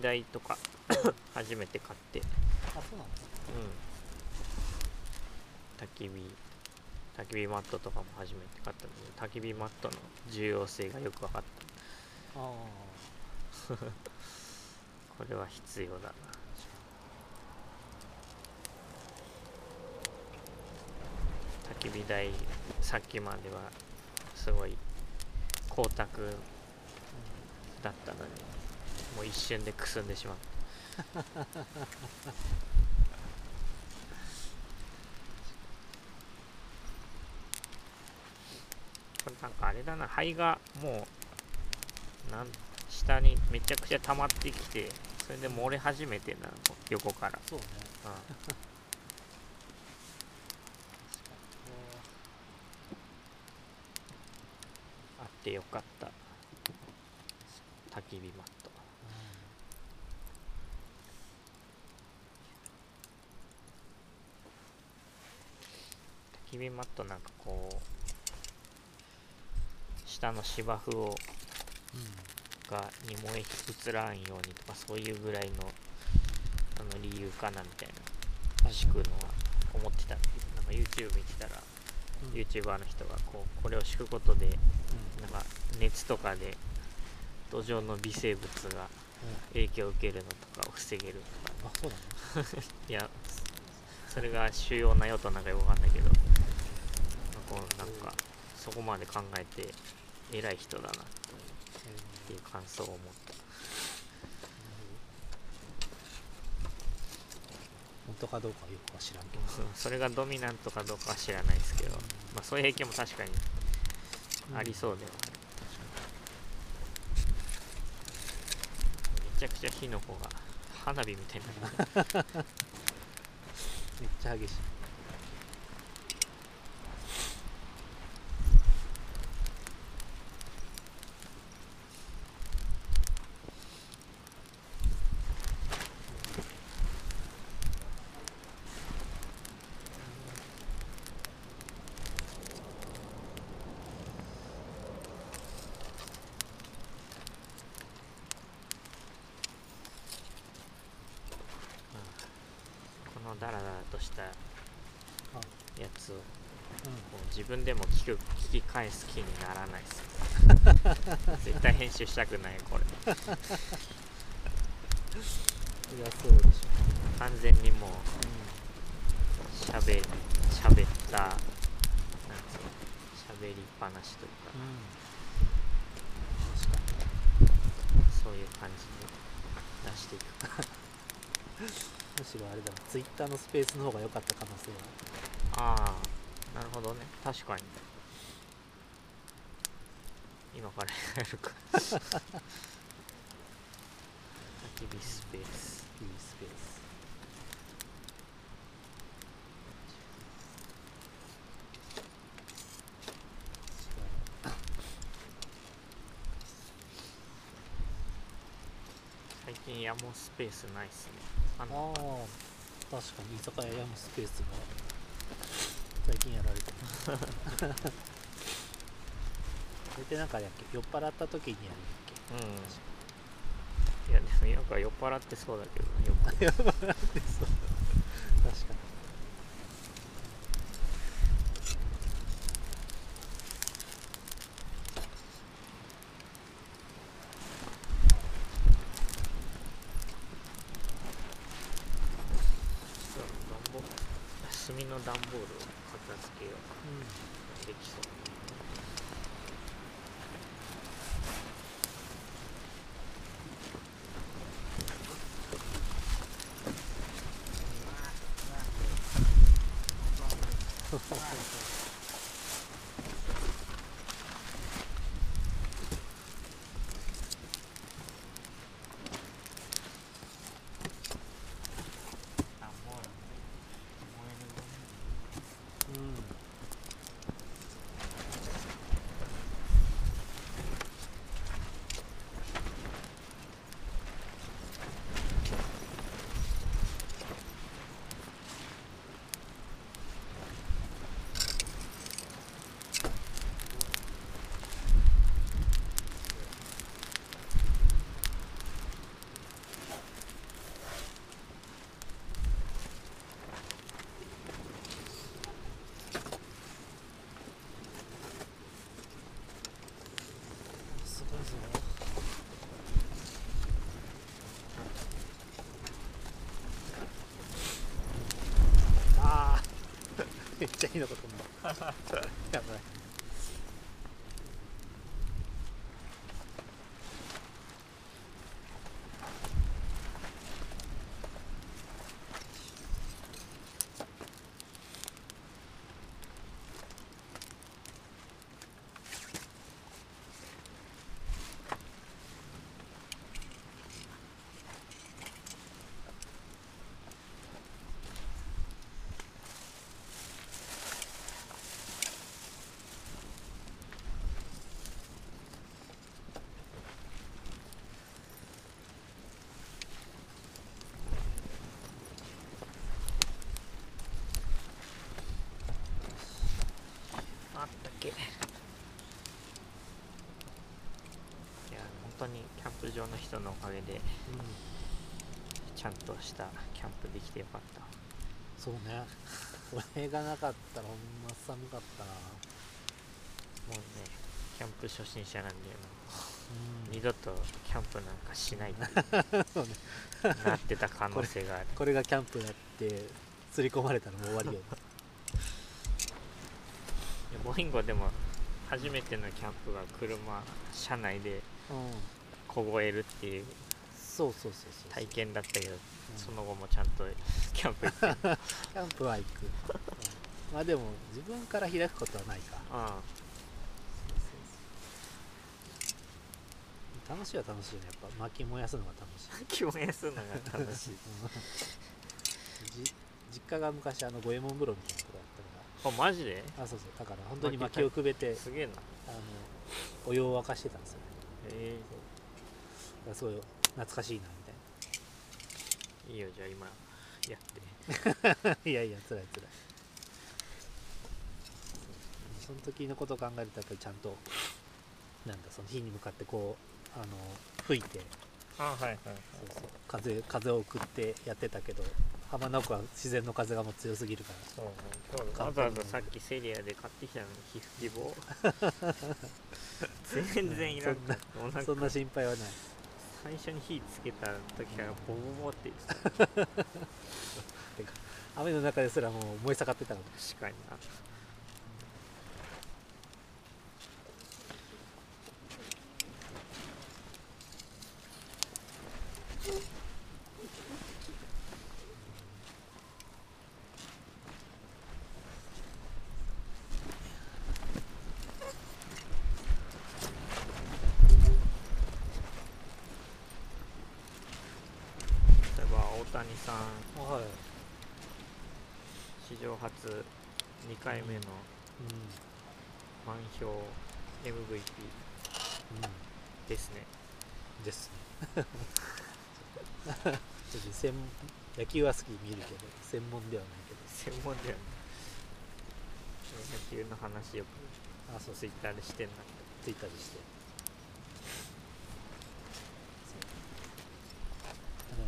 台とか [coughs] 初めて買って。あそうなんですかうん。焚き火焚き火マットとかも初めて買ったので焚き火マットの重要性がよく分かっああ。た [laughs] これは必要だな。焚き火台さっきまではすごい光沢だったのにもう一瞬でくすんでしまったこれなんかあれだな灰がもうなん下にめちゃくちゃ溜まってきてそれで漏れ始めてんな横から、そうね。うん、あってよかった。焚き火マット焚き火マットなんかこう下の芝生をうん。がに燃え移らんようにとかそういうぐらいのあの理由かなみたいな敷くのは思ってたなんか YouTube 見てたら、うん。YouTuber の人がこうこれを敷くことでうん。なんか熱とかで土壌の微生物が影響を受けるのとかを防げるとか。あそうなの？[laughs] いやそれが主要な用途なんかよくわかんないけど、まあこうなん。かそこまで考えて偉い人だなっていう感想を持った本当かどうかよくは知らん。けどそれがドミナントかどうかは知らないですけど、まあ、そういう影響も確かにありそうではある、めちゃくちゃ火の粉が花火みたいになめっちゃ激しいこのダラダラとしたやあつをうんこう自分でも聞く聞きにならないです。[laughs] 絶対編集したくないこれ。そりゃそうでしょ。完全にもうしゃべりしゃべったなんつうのしゃべりっぱなしというか。うん、そういう感じで出していく。に [laughs] むしろあれだなツイッターのスペースの方が良かった可能性は。ああなるほどね。確かに今からやるか焚き火スペースいいスペース最近山スペースないっすね。ああ確かに居酒屋やむスペースが。最近やられてる [laughs] それってなんかあれやっけ？酔っ払った時にやるんやっうん。いやでもなんか酔っ払ってそうだけど [laughs] 酔っ払ってそう確かにそう段ボール炭の段ボールを片付けようできそう段ボール燃えるゴミうんすごいぞああめっちゃいいのか飛んだやばいあったっけ。いや本当にキャンプ場の人のおかげでうんちゃんとしたキャンプできてよかった。そうね。これがなかったらほんま寒かったな。もうねキャンプ初心者なんでもううん。二度とキャンプなんかしないって [laughs] そうね。なってた可能性がある。これがキャンプだって刷り込まれたらもう終わりよインゴでも初めてのキャンプが車車内でうん凍えるっていうそうそうそうそう体験だったけど、うん。その後もちゃんとキャンプ行って。[laughs] キャンプは行く、うん。まあでも自分から開くことはないか。あ楽しいは楽しいね。やっぱ薪燃やすのが楽しい。あ気をやすのが楽しい。[laughs] 実家が昔あの五右衛門風呂みたいなあマジで？あそうそう。だから本当に薪をくべてすげえな。あのお湯を沸かしてたんですよね。え。すごい懐かしいなみー、いいよじゃあ今やって。たいないやいや辛い辛い。その時のことを考えるとやっぱりちゃんとなんだその火に向かってこうあの吹いて。あはいはいはい。そうそう。風風を送ってやってたけど浜名湖は自然の風がもう強すぎるから。そうわざわざさっきセリアで買ってきたのに皮膚希望全然いらん。かったもうなんかそんな心配はない。最初に火つけた時からボボボって言っ [laughs] てた雨の中ですらもう燃え盛ってたの。確かになさん。あはい。史上初2回目のう満票 MVP んうん。ですね。ですね。[laughs] 専野球は好き見るけど専門ではないけど。専門ではない。野球の話よくあそう。ツイッターでしてんな。ツイッターでして。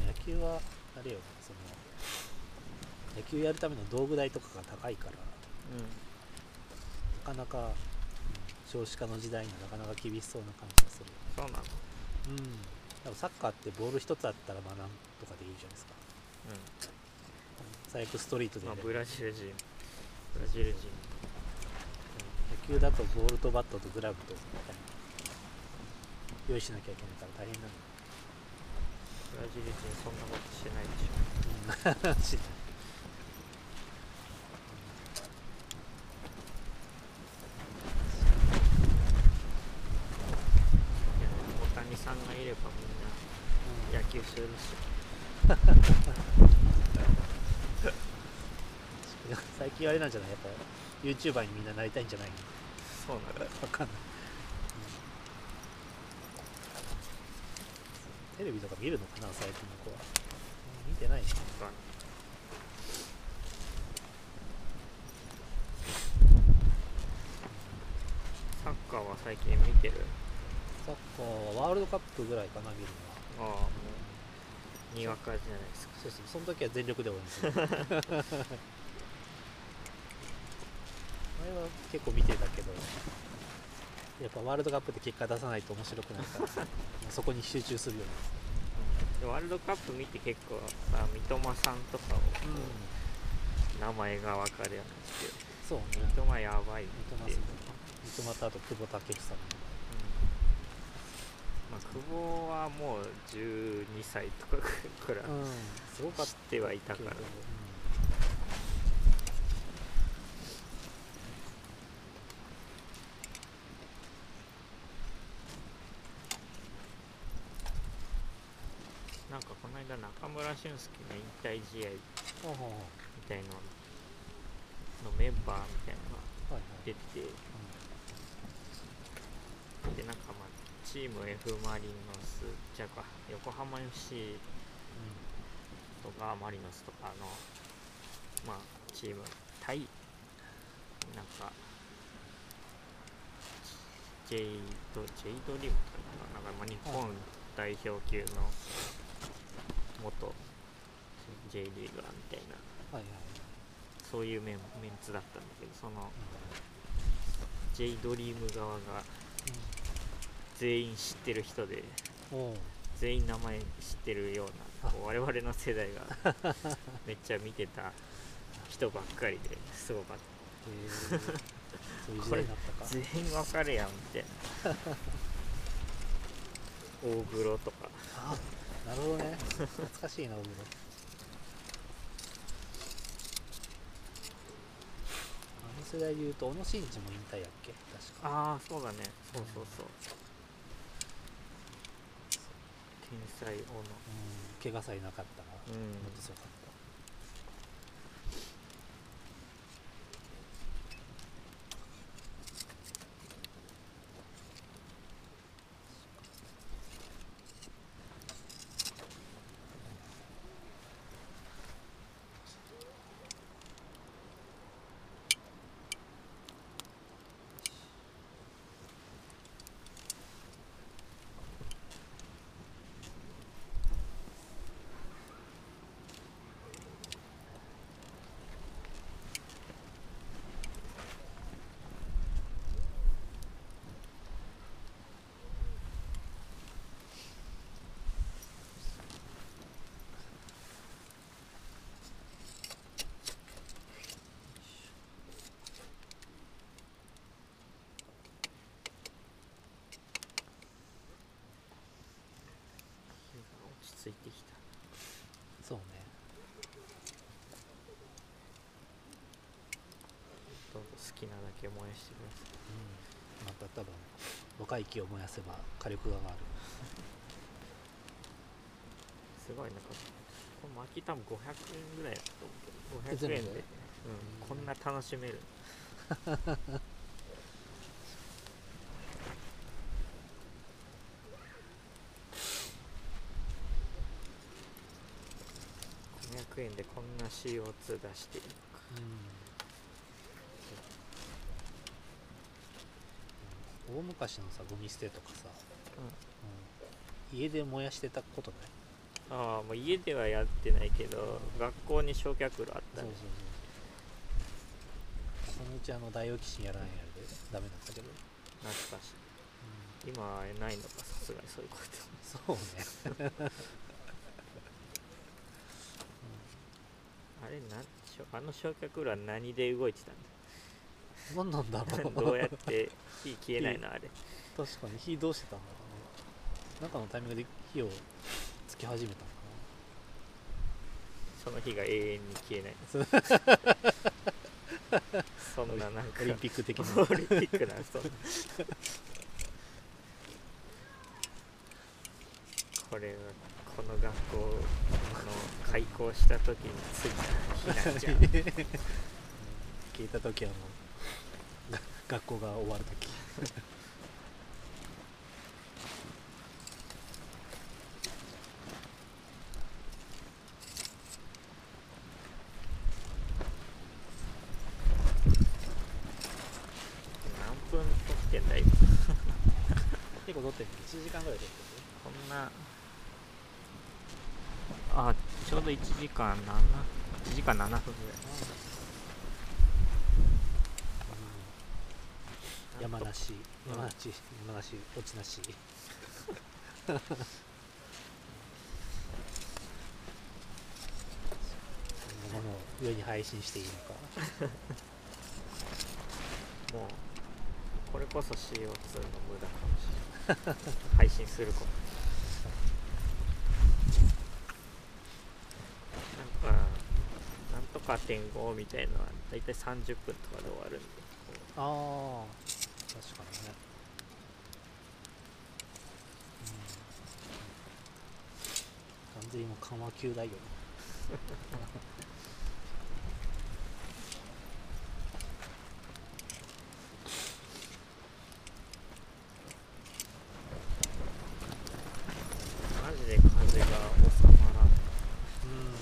野球はあれよその野球やるための道具代とかが高いからうん。なかなか、うん少子化の時代にはなかなか厳しそうな感じがするそうなの。うん。でもサッカーってボール一つあったらまあなんとかでいいじゃないですか。う最悪ストリートでんまあブラジル人。ブラジル人。野球だとボールとバットとグラブと用意しなきゃいけないから大変なのブラジル人そんなことしてないでしょ。うん。しないいや大谷さんがいればみんうんな野球する最近あれなんじゃない？やっぱ YouTuber にみんななりたいんじゃないの？そうなんだ。わかんない、テレビとか見るのかな最近の子は。見てないね。わかんないサッカーは最近見てる？サッカーはワールドカップぐらいかな見るのは。ああもうにわかじゃないですか。そうそうその時は全力で応援する。[laughs] 前は結構見てたけどやっぱワールドカップで結果出さないと面白くないからそこに集中するようでワールドカップ見て結構さ三笘さんとかをう名前がわかるようになってそうね。三笘やばいって三笘とあと久保建英さん。まあ、久保はもう12歳とかくらいうん。すごかってはいたから。た中村俊輔の引退試合みたいなののメンバーみたいなのが出てて。でなんかまあチーム F・ マリノスじゃあか横浜 FC とかマリノスとかのまあチーム対なんか J ド J ドリームとかな。なんかまあ日本代表級の元 J リーガーみたいな。はいはい。そういうメンメンツだったんだけどそのう J ドリーム側が全員知ってる人でんう。ん全員名前知ってるような我々の世代が [laughs] めっちゃ見てた人ばっかりですごかっへー。そういう時代になったか。た全員わかるやんみたいな。[laughs] 大黒とか。あなるほどね。懐かしいな大黒あの世代でいうと小野伸二も引退やっけ？確か。ああそうだね。そうそうそう。天才小野。うん。怪我さえなかったらうん。もっとすごか。った落ち着いてきた。そうね。どうぞ好きなだけ燃やしてください。うん。また多分若い木を燃やせば火力が上がる。すごいなんかこれ巻き多分500円ぐらいだと思うけど。500円で。うん、こんな楽しめる500円でこんな CO2 出しているうん。大昔のさゴミ捨てとかさ、うん。家で燃やしてたことない？ああもう家ではやってないけど学校に焼却炉あったね。そうそうそう。そのうちあの大沖新やらんやるで？ダメだったけど、懐かしい。今はないのかさすがにそういうこと。そうねあれなんしょあの焼却炉は何で動いてたん何なんだろう。だ [laughs] どうやって火消えないの？あれ。確かに。火どうしてたんだろうね。なんかのタイミングで火をつけ始めたのかその火が永遠に消えないそんななんかなオリンピック的な。[laughs] オリンピックなそんなこれはこの学校の開校した時についたひなちゃん聞いた時はもう学校が終わる時何分撮ってんだ今結構撮ってる1時間ぐらい撮ってこんなあちょうど1時間7 1時間7分ぐらいる山梨うん山梨山梨落ちなし [laughs] そんなものを上に配信していいのか。もうこれこそ CO2 の無駄かもしれない。配信すること。なんかなんとか点5みたいのはだいたい30分とかで終わるんで。ああ確かにね、うん、完全にもう緩和球だよねマジで風が収まらんやっうん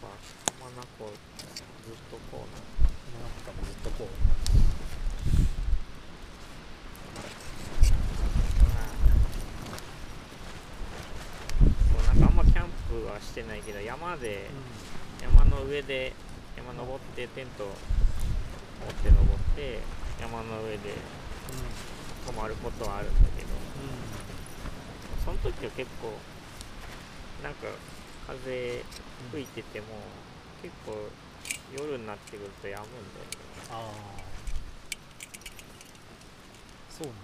ぱ浜名湖ずっとこうななんかもうずっとこうそうなんかあんまキャンプはしてないけど山で、山の上で山登ってテント持って登って山の上で泊まることはあるんだけどその時は結構なんか風吹いてても結構夜になってくると止むんだよね。ああそうなん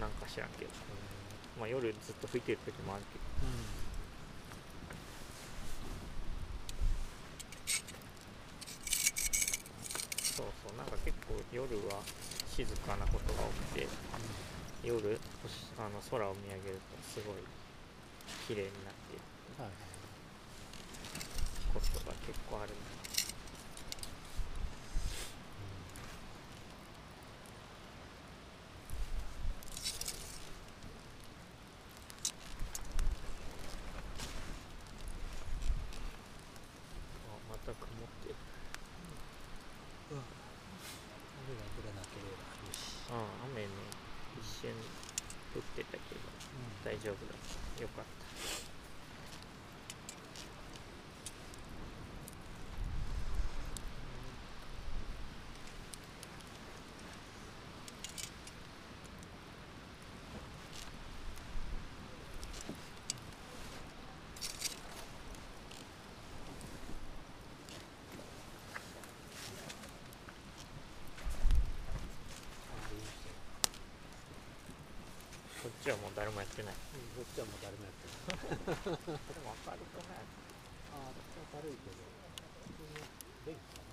だ。なんか知らんけど。まあ夜ずっと吹いてる時もあるけどそうそうなんか結構夜は静かなことが多くて夜星あの空を見上げるとすごい綺麗になっている。はいことが結構あるんだ。あまた曇ってる雨が降らなければよし、ああ雨ね一瞬降ってたけど大丈夫だったよかったこっちはもう誰もやってない。こっちはもう誰もやってない。[laughs] でも明るくないああ明るいけど。電気かな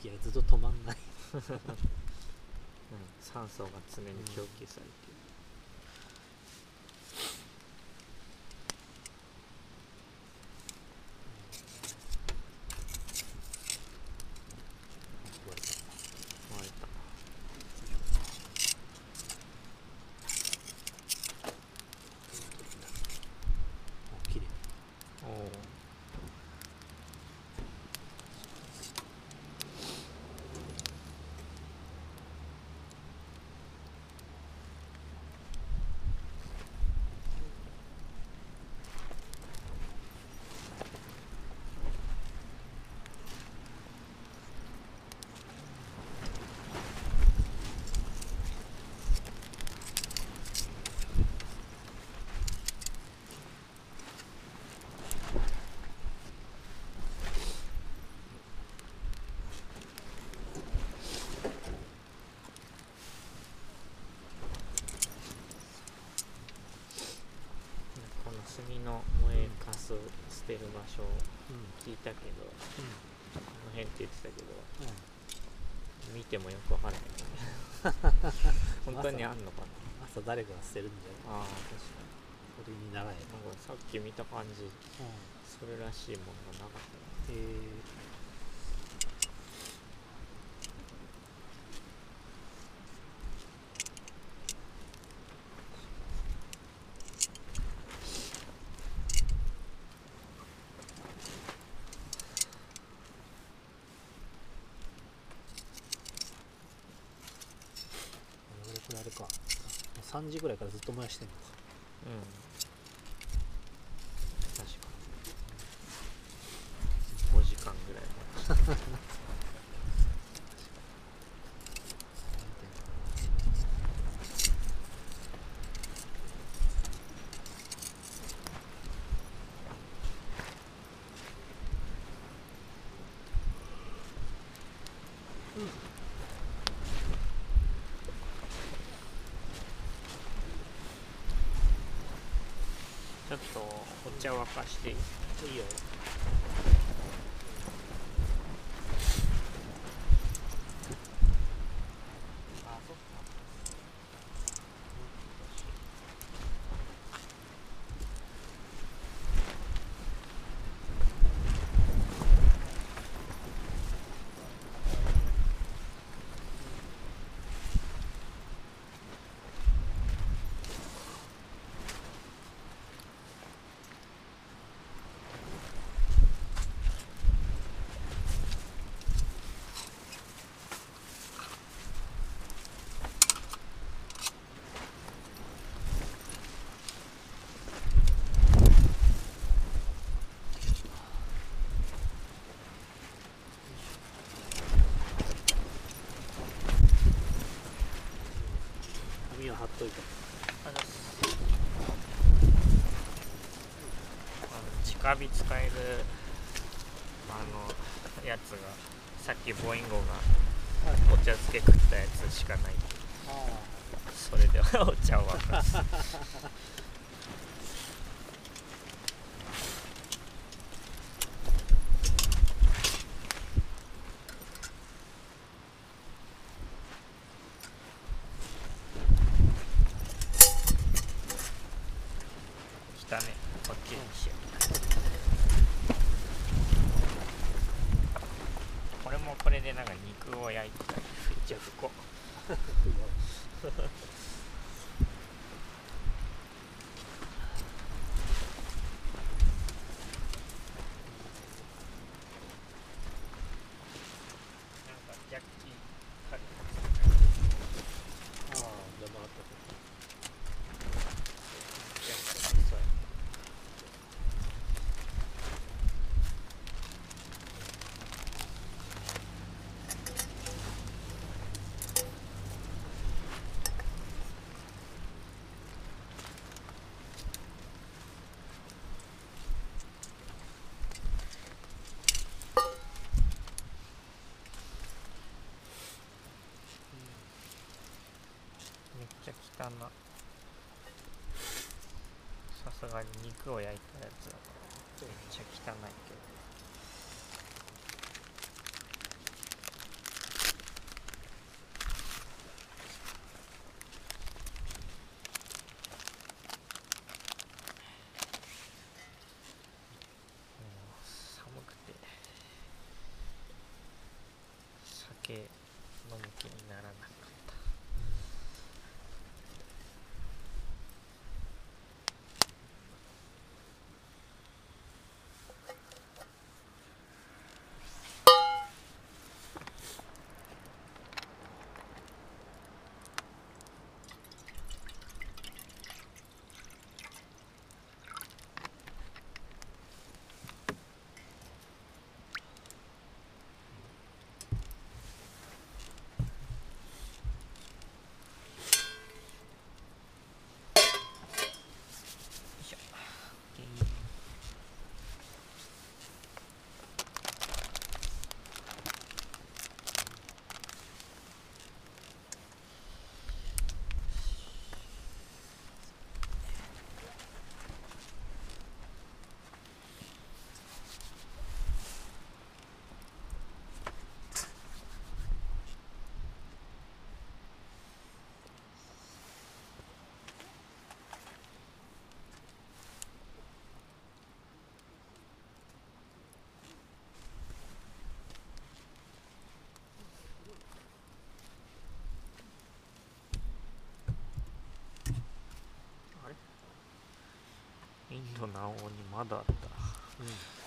気がずっと止まんない。[laughs] うん、酸素が常に供給されてる、壊れた壊れたあ綺麗おおこの燃えかす捨てる場所うん。聞いたけど、うんこの辺って言ってたけどうん。見てもよくわからない [laughs] 本当にあんのかな？朝誰かが捨てるんじゃない？ああ確かそれに習えになんかさっき見た感じ。うん。それらしいものがなかった。なえ。ーこれこれあれか3時ぐらいからずっと燃やしてんのか。うん確か5時間ぐらいちょっとお茶沸かしていいいいよ。といてあの直火使えるあのやつがさっきボインゴがお茶漬け食ったやつしかないあそれではお茶を沸かす来たねこっちにしようこれもこれでなんか肉を焼いてたりじゃあここなんかジャッキーカリああじゃあ回ったジャッキーそうやめっちゃ汚なさすがに肉を焼いたやつだからめっちゃ汚いけど。となおにまだあった。うん。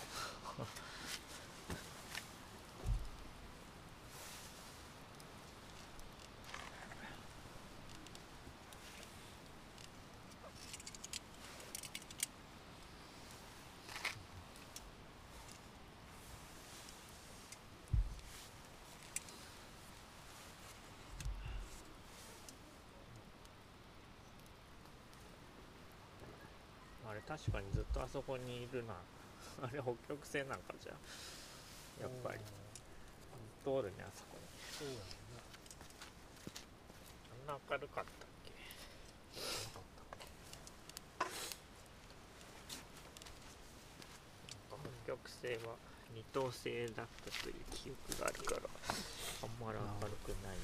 確かにずっとあそこにいるな。[laughs] あれ北極星なんかじゃやっぱり。通るねあそこにそうやね。あんな明るかったっけ？北極星は二等星だったという記憶があるからあんまり明るくない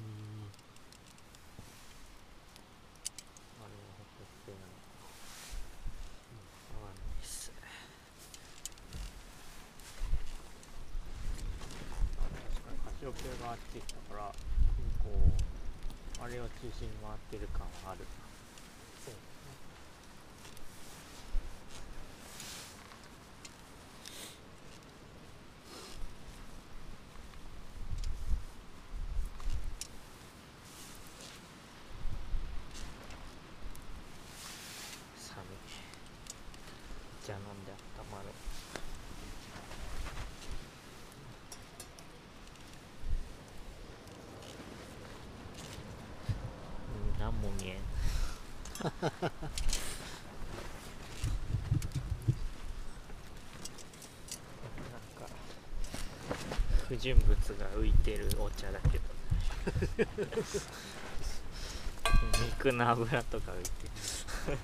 うんあれは北極星なのかわかんないっすカシオペアがあっち行ったからこうあれを中心に回ってる感はあるそう寒いじゃあ飲んで温まろううん何も見えんなんか不純物が浮いてるお茶だけど。肉の油とか浮いてる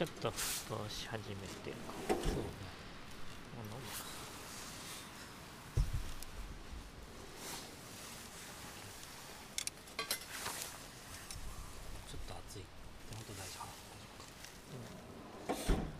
ちょっと沸騰し始めて。るかそうねもう飲むかちょっと熱い手元大丈夫大丈夫か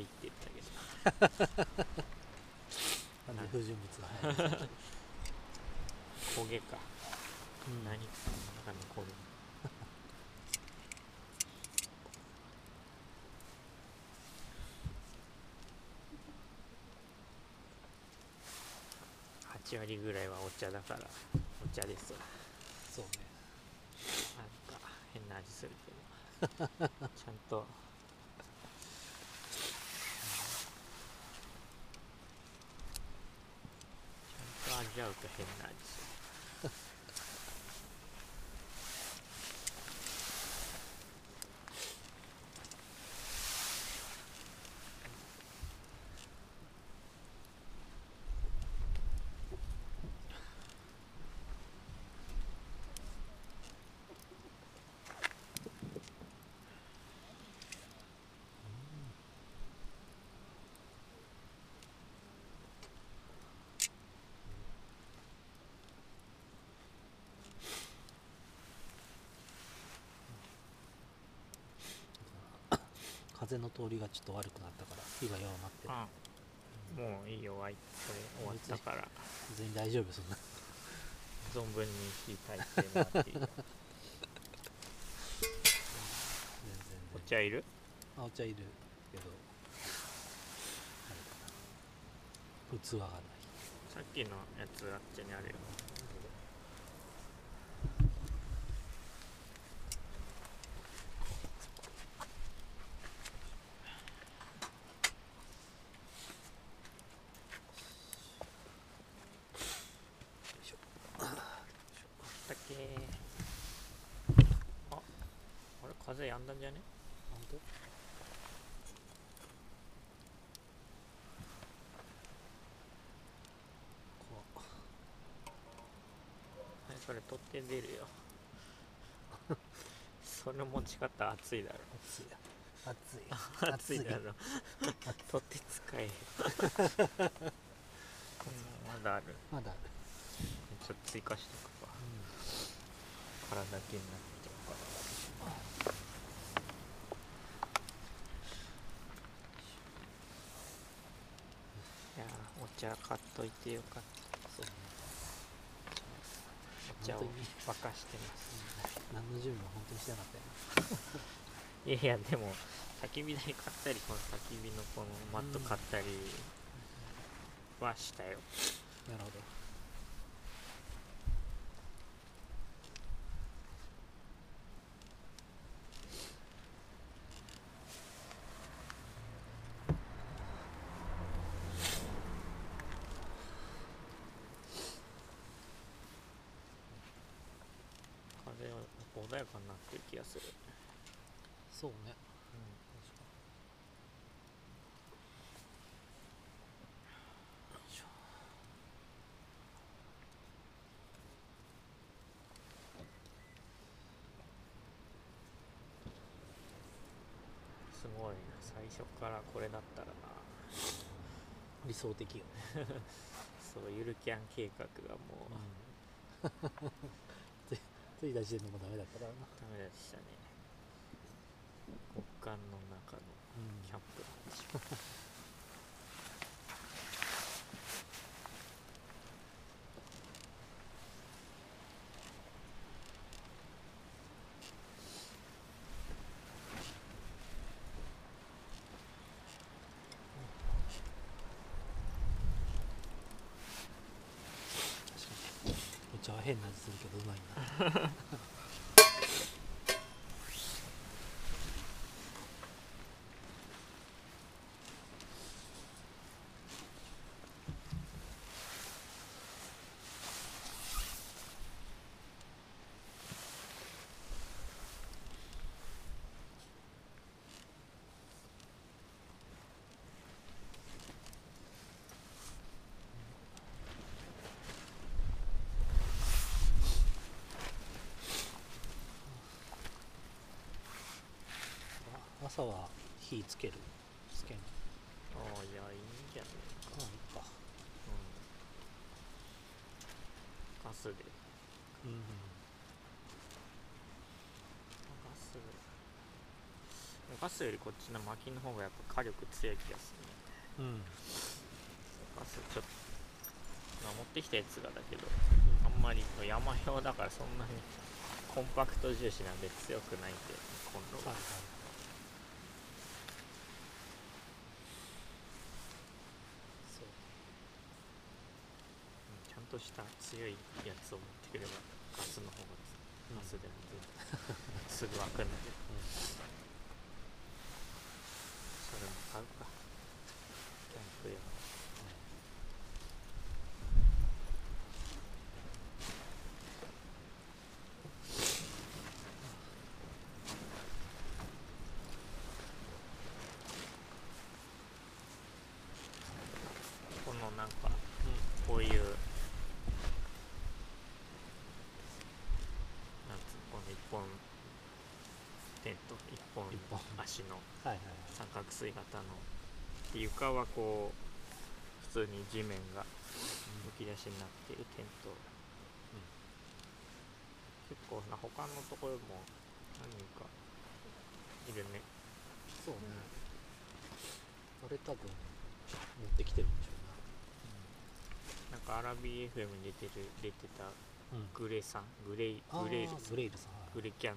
りって言ったけど。[laughs] なんで不純物が入る [laughs] 焦げか。うん。何かの中に焦げ。[laughs] 8割ぐらいはお茶だからお茶ですわそうね。なんか変な味するけど。ちゃんとちゃんと風の通りがちょっと悪くなったから火が弱まってうん。もういいよあいそれ終わったから。全然大丈夫そんな。存分に火炊いてもらっていいよ全然。お茶いる？あお茶いるけど。あれかな。器がない。さっきのやつあっちにあるよ。だっけああれ風やんだんじゃね本当こはいそれ取って出るよ。[laughs] その持ち方熱いだろ。う熱い熱い熱いだろ。[laughs] 取って使えようんまだある。まだある、ちょっと追加しとくわ。体気になってるから。いやーお茶買っといてよかった茶を沸かしてます。何の準備も本当にしてなかったよ。いやいやでも焚き火台買ったりこの焚き火のこのマット買ったりはしたよ、なるほど風は穏やかになってる気がするそうねすごいな。最初からこれだったらな。理想的よね、[laughs] そうゆるキャン計画がもう。つついた時点でもダメだったからな、ダメでしたね。極寒の中のキャンプなんでしょ確かにお茶は変な味するけどうまいな。朝は火つけるつけんああいやいいんじゃないか。まあいいか。うん。ガスで。うんガス。でガスよりこっちの薪の方がやっぱ火力強い気がするね。うん。ガスちょっと、まあ、持ってきたやつがだけどあんまり山用だからそんなにコンパクト重視なんで強くないんでコンロがはいはいそううんちゃんとした強いやつを持ってくればガスの方がガスでも全然。すぐ開くんだけどそれも買うかキャンプ用のこのなんかこういうなんつうのこの一本テント一本一本足のはいはい三角錐型ので床はこう普通に地面がむき出しになっているテント、結構な他のところも何人かいるね。そうね。あれ多分持ってきてるんでしょな。ん。かアラビ FM に出てる出てたうなうん。グレさんグレイグレイルグレイルさん。はい。グレキャン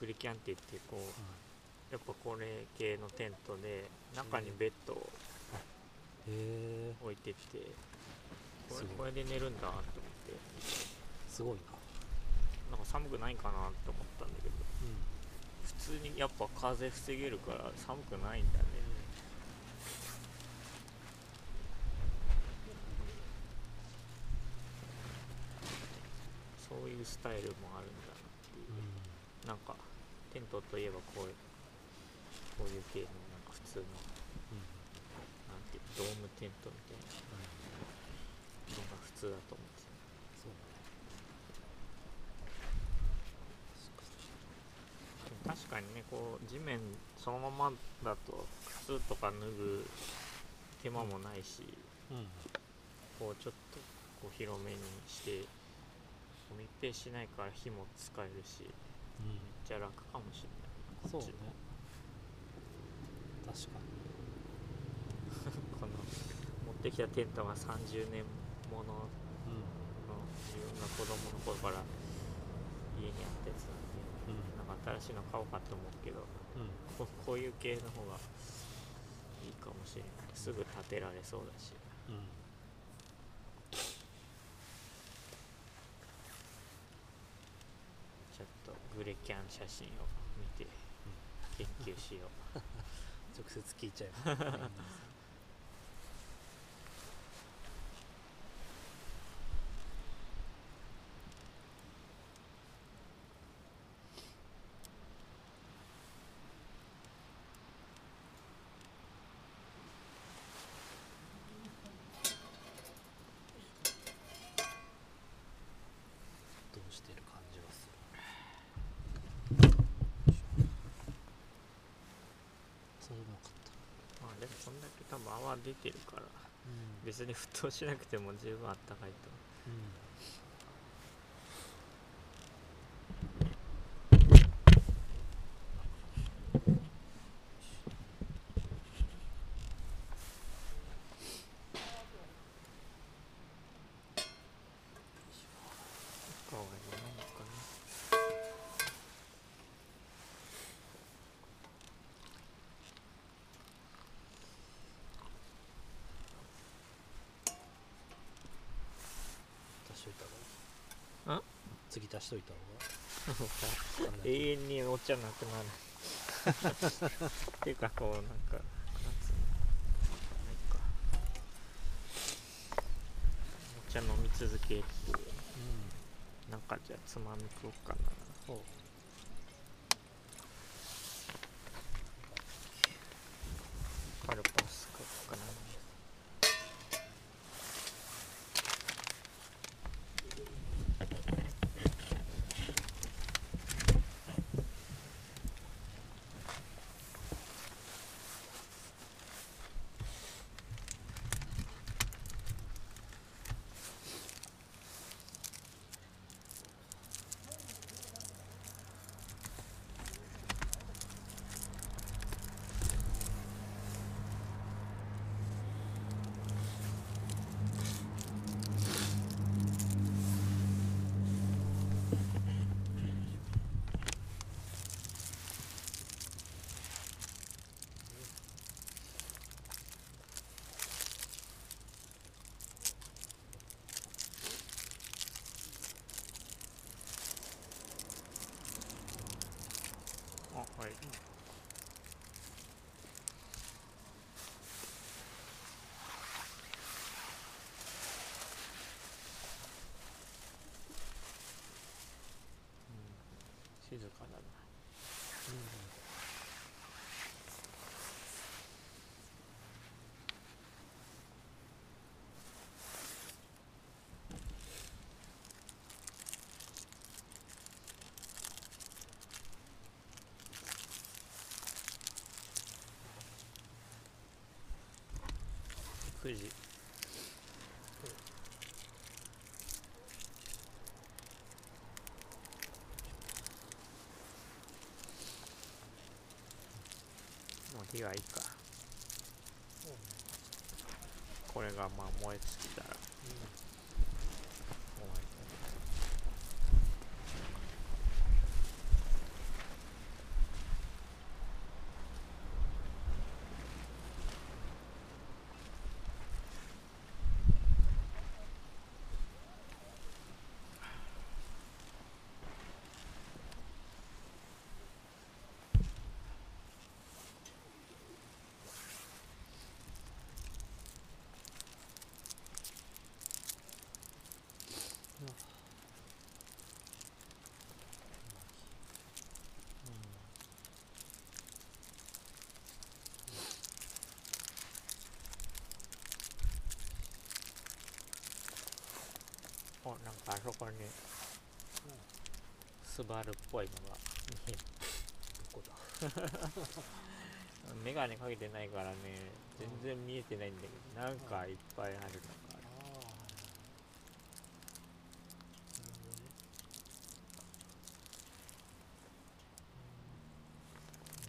グレキャンって言ってこうやっぱこれ系のテントで中にベッドを置いててこれこれで寝るんだと思って。すごいな。なんか寒くないかなと思ったんだけどうん。普通にやっぱ風防げるから寒くないんだね。そういうスタイルもあるんだなっていう。うなんかテントといえばこういうこういう系のなんか普通のんうんなんていうドームテントみたいなのが普通だと思ってたそうだね。確かにねこう地面そのままだと靴とか脱ぐ手間もないし、うんこうちょっとこう広めにして密閉しないから火も使えるしめっうん。ちゃ楽かもしれない。そうね確かに。[laughs] この持ってきたテントが30年ものうんの自分が子供の頃から家にあったやつなんでうんなんか新しいの買おうかと思うけどうん。こ [laughs] こういう系の方がいいかもしれない。すぐ建てられそうだし。うん。ちょっとグレキャン写真を見て研究しよう [laughs] 直接聞いちゃいます [laughs] うしてる感じはするそれもよかったまあでもそんだけ多分泡出てるから。うん。別に沸騰しなくても十分あったかいとうんかわいいのか足しといた方がいいんしといたな方が [laughs] 永遠にお茶なくなる。[laughs] っていうかこうなんかお茶飲み続けってう。ん。なんかじゃあつまみ食おうかな静かだな。うん。9時。火はいいか。これがまあ燃え尽きたら。終わりおなんかあそこにスバルっぽいのが見えるどこだ？メガネかけてないからね全然見えてないんだけどなんかいっぱいあるのがあるああはいはいなるほどね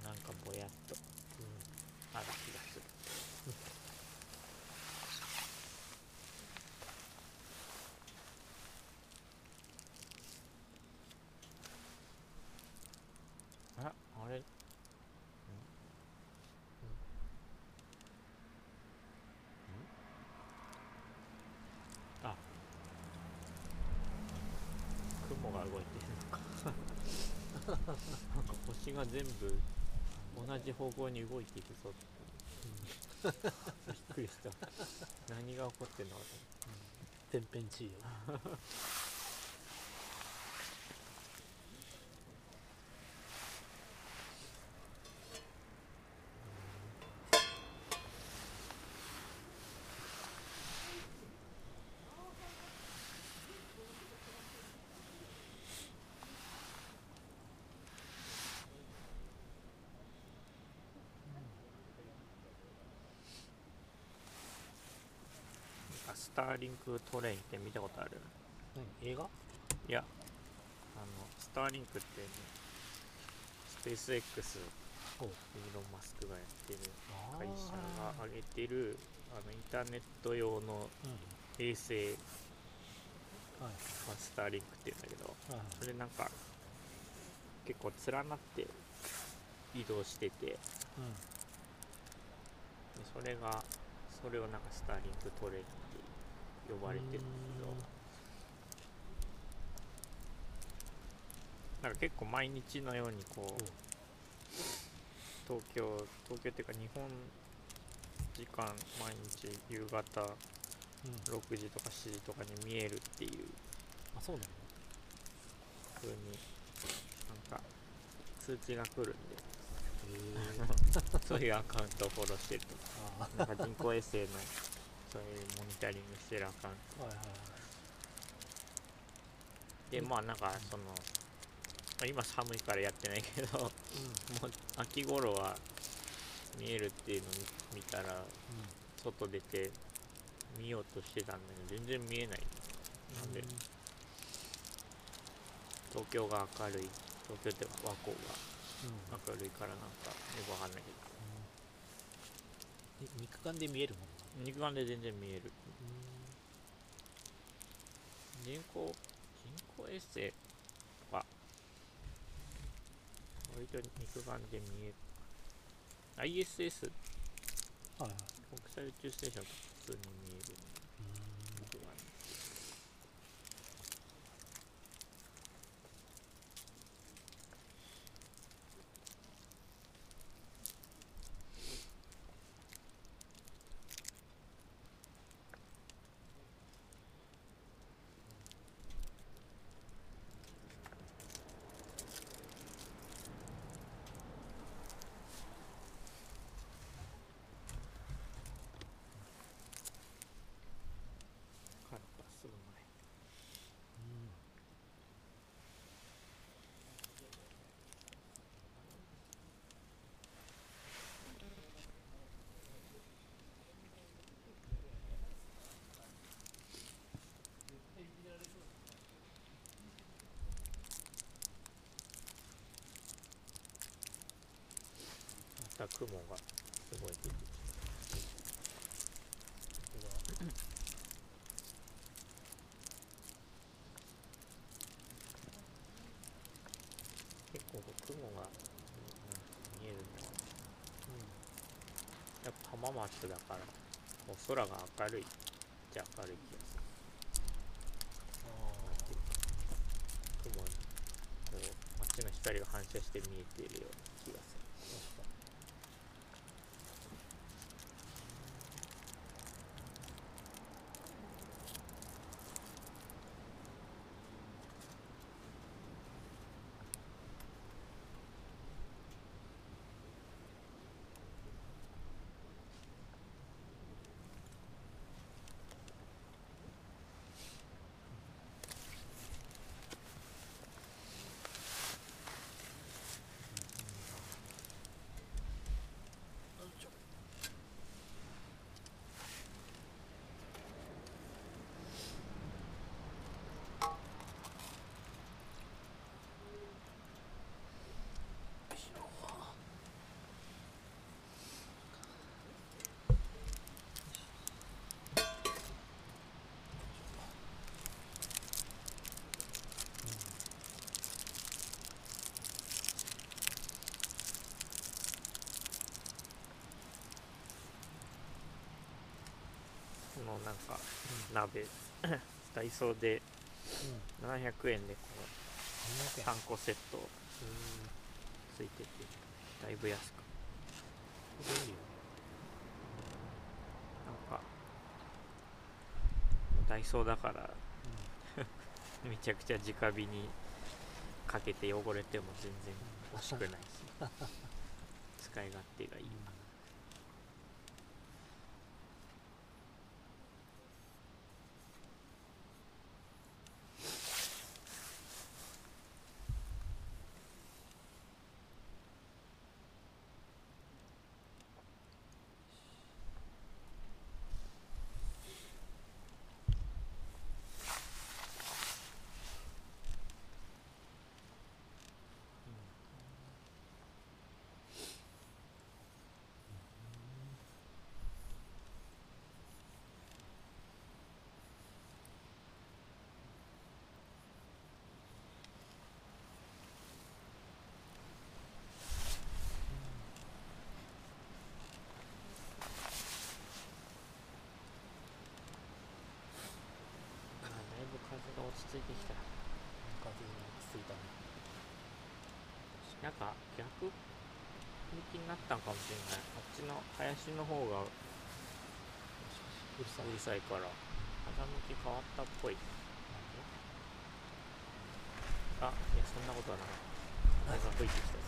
なんかぼやっとある気がするああれんあ雲が動いてるのかなんか星が全部同じ方向に動いていくぞって。びっくりした。何が起こってんのか天変地異よ [laughs] スターリンクトレインって見たことある？何？映画？いやあのスターリンクって、ね、スペース X イーロン・マスクがやってる会社が上げてるあのインターネット用のうん衛星はい。まあスターリンクっていうんだけどはいはい。それなんか結構連なって移動しててでうん。それがそれをなんかスターリンクトレイン呼ばれてるんだけどなんか結構毎日のようにこう東京東京っていうか日本時間毎日夕方うん。うん6時とか7時とかに見えるっていうあそうなの風になんか通知が来るんで。[laughs] そういうアカウントをフォローしてるとあなんか人工衛星のそういうモニタリングしてるアカウンあはいはいはい。トでまあなんかそのまあ今寒いからやってないけどもう秋頃は見えるっていうのを見見たら外出て見ようとしてたんだけど全然見えない。なんで東京が明るい。東京って和光うん。が明るいからなんかよくわかんないけえ肉眼で見えるもんなど肉眼で全然見える。人工人工衛星？は。割と肉眼で見える。ISS はいはい。国際宇宙ステーションとか普通に見える。肉眼で雲がすごい出てきてこれは結構雲が、見えるのはやっぱ浜松だからこう空が明るいじゃ明るい気がするあ雲にこう街の光が反射して見えているようななんか鍋 [coughs] ダイソーでうん。700円でこ700の円3個セット。ついててだいぶ安く。便利よね。なんかダイソーだから [laughs] めちゃくちゃ直火にかけて汚れても全然惜しくないし [laughs] 使い勝手がいい。あだいぶ風が落ち着いてきた。風がついたね。なんか逆向きになったんかもしれない。あっちの林の方がううるさい。るさいから風向き変わったっぽい。あいやそんなことはなかった風が吹いてきたぞ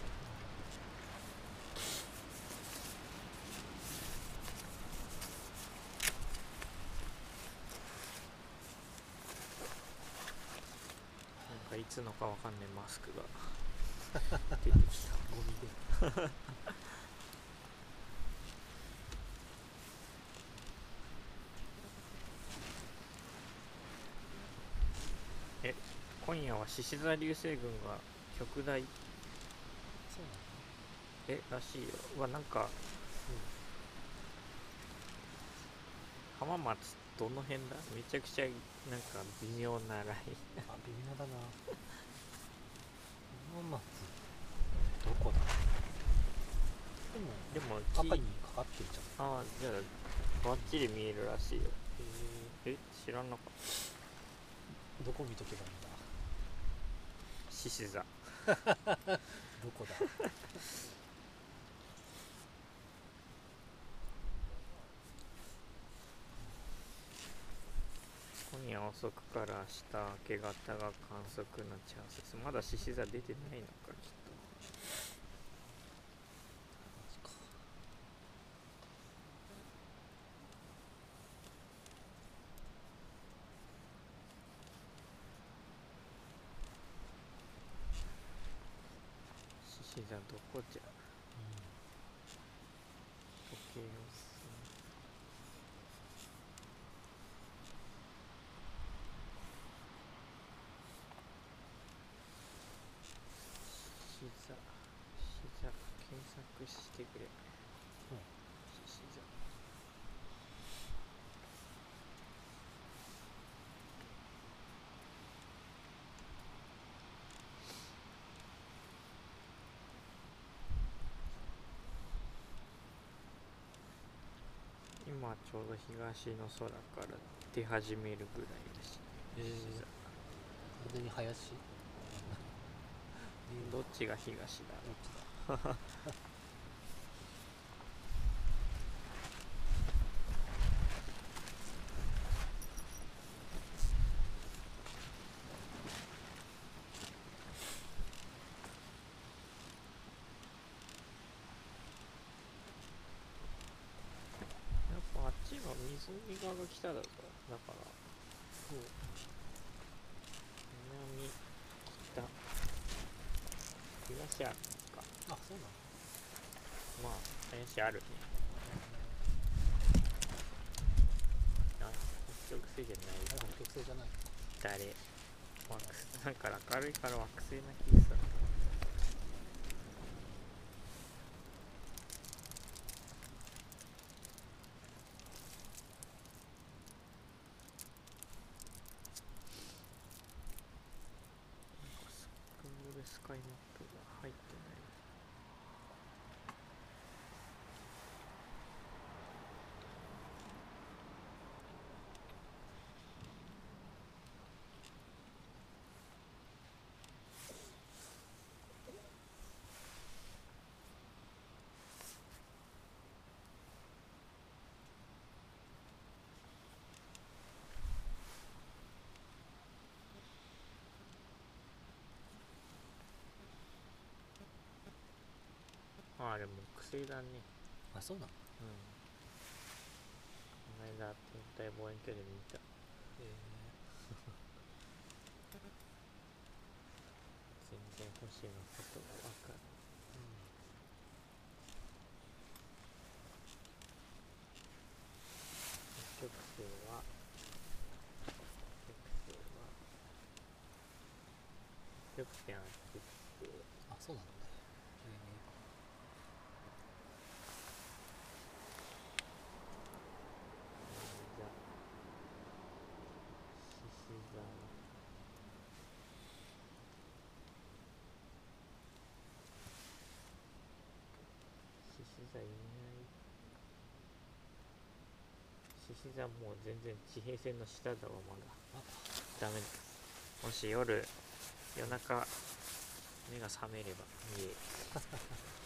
なんかいつのかわかんないマスクが。[laughs] 出てきたゴミで。今夜は獅子座流星群が極大？そうなの？えらしいよ。うわなんか浜松どの辺だ？めちゃくちゃなんか微妙なライン。あ微妙だな。浜松。どこだ？でもでも赤にかかってるじゃん。ああじゃあバッチリ見えるらしいよ。へえ知らなか？ったえどこ見とけばいいんだ？獅子座。[laughs] どこだ今夜遅くから明日明け方が観測のチャンスです。まだ獅子座出てないのかきっと獅子座どこじゃ時計を進め獅子座獅子座時計検索してくれうん獅子座今ちょうど東の空から出始めるぐらいだしえー。完全に林どっちが東？だどっ [laughs] ちだやっぱあっちが湖側が北だぞだからそう南北東あるかあそうなのまあ林あるねあ北極星じゃないあ北極星じゃない誰惑星なんか明るいから惑星な気がするなんかスクールスカイマップが入ってないああれ木星だね。あそうなの？うん。この間天体望遠鏡で見た。え。全然星のことがわかるーうん北極星は。北極星は。北極星は。北極星あそうなのねじゃ獅子座獅子座いない獅子座もう全然地平線の下だわまだ。まダメですもし夜夜中目が覚めれば見える [laughs]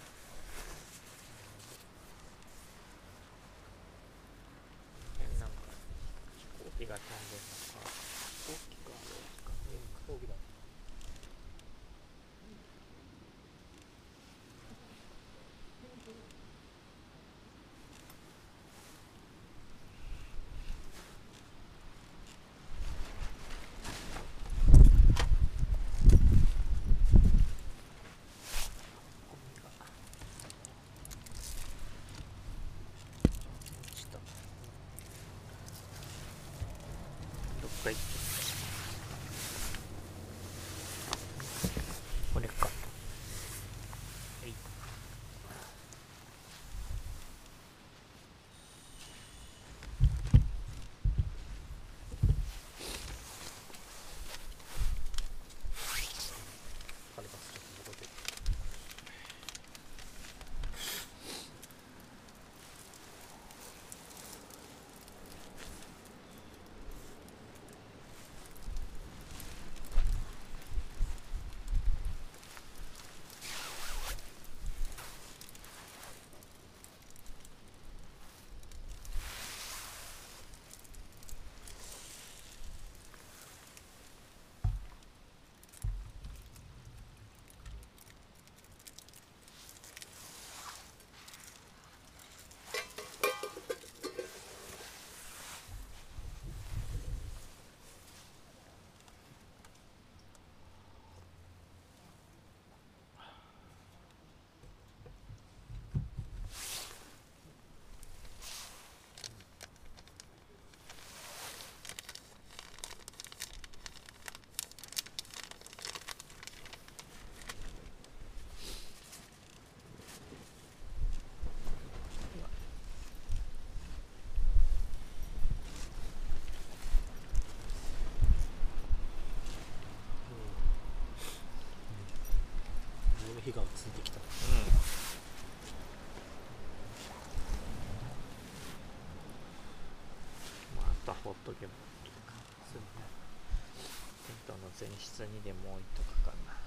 ついてきた。うん。まああとはほっとけばいいか。そうね。テントの前室にでも置いとくかな。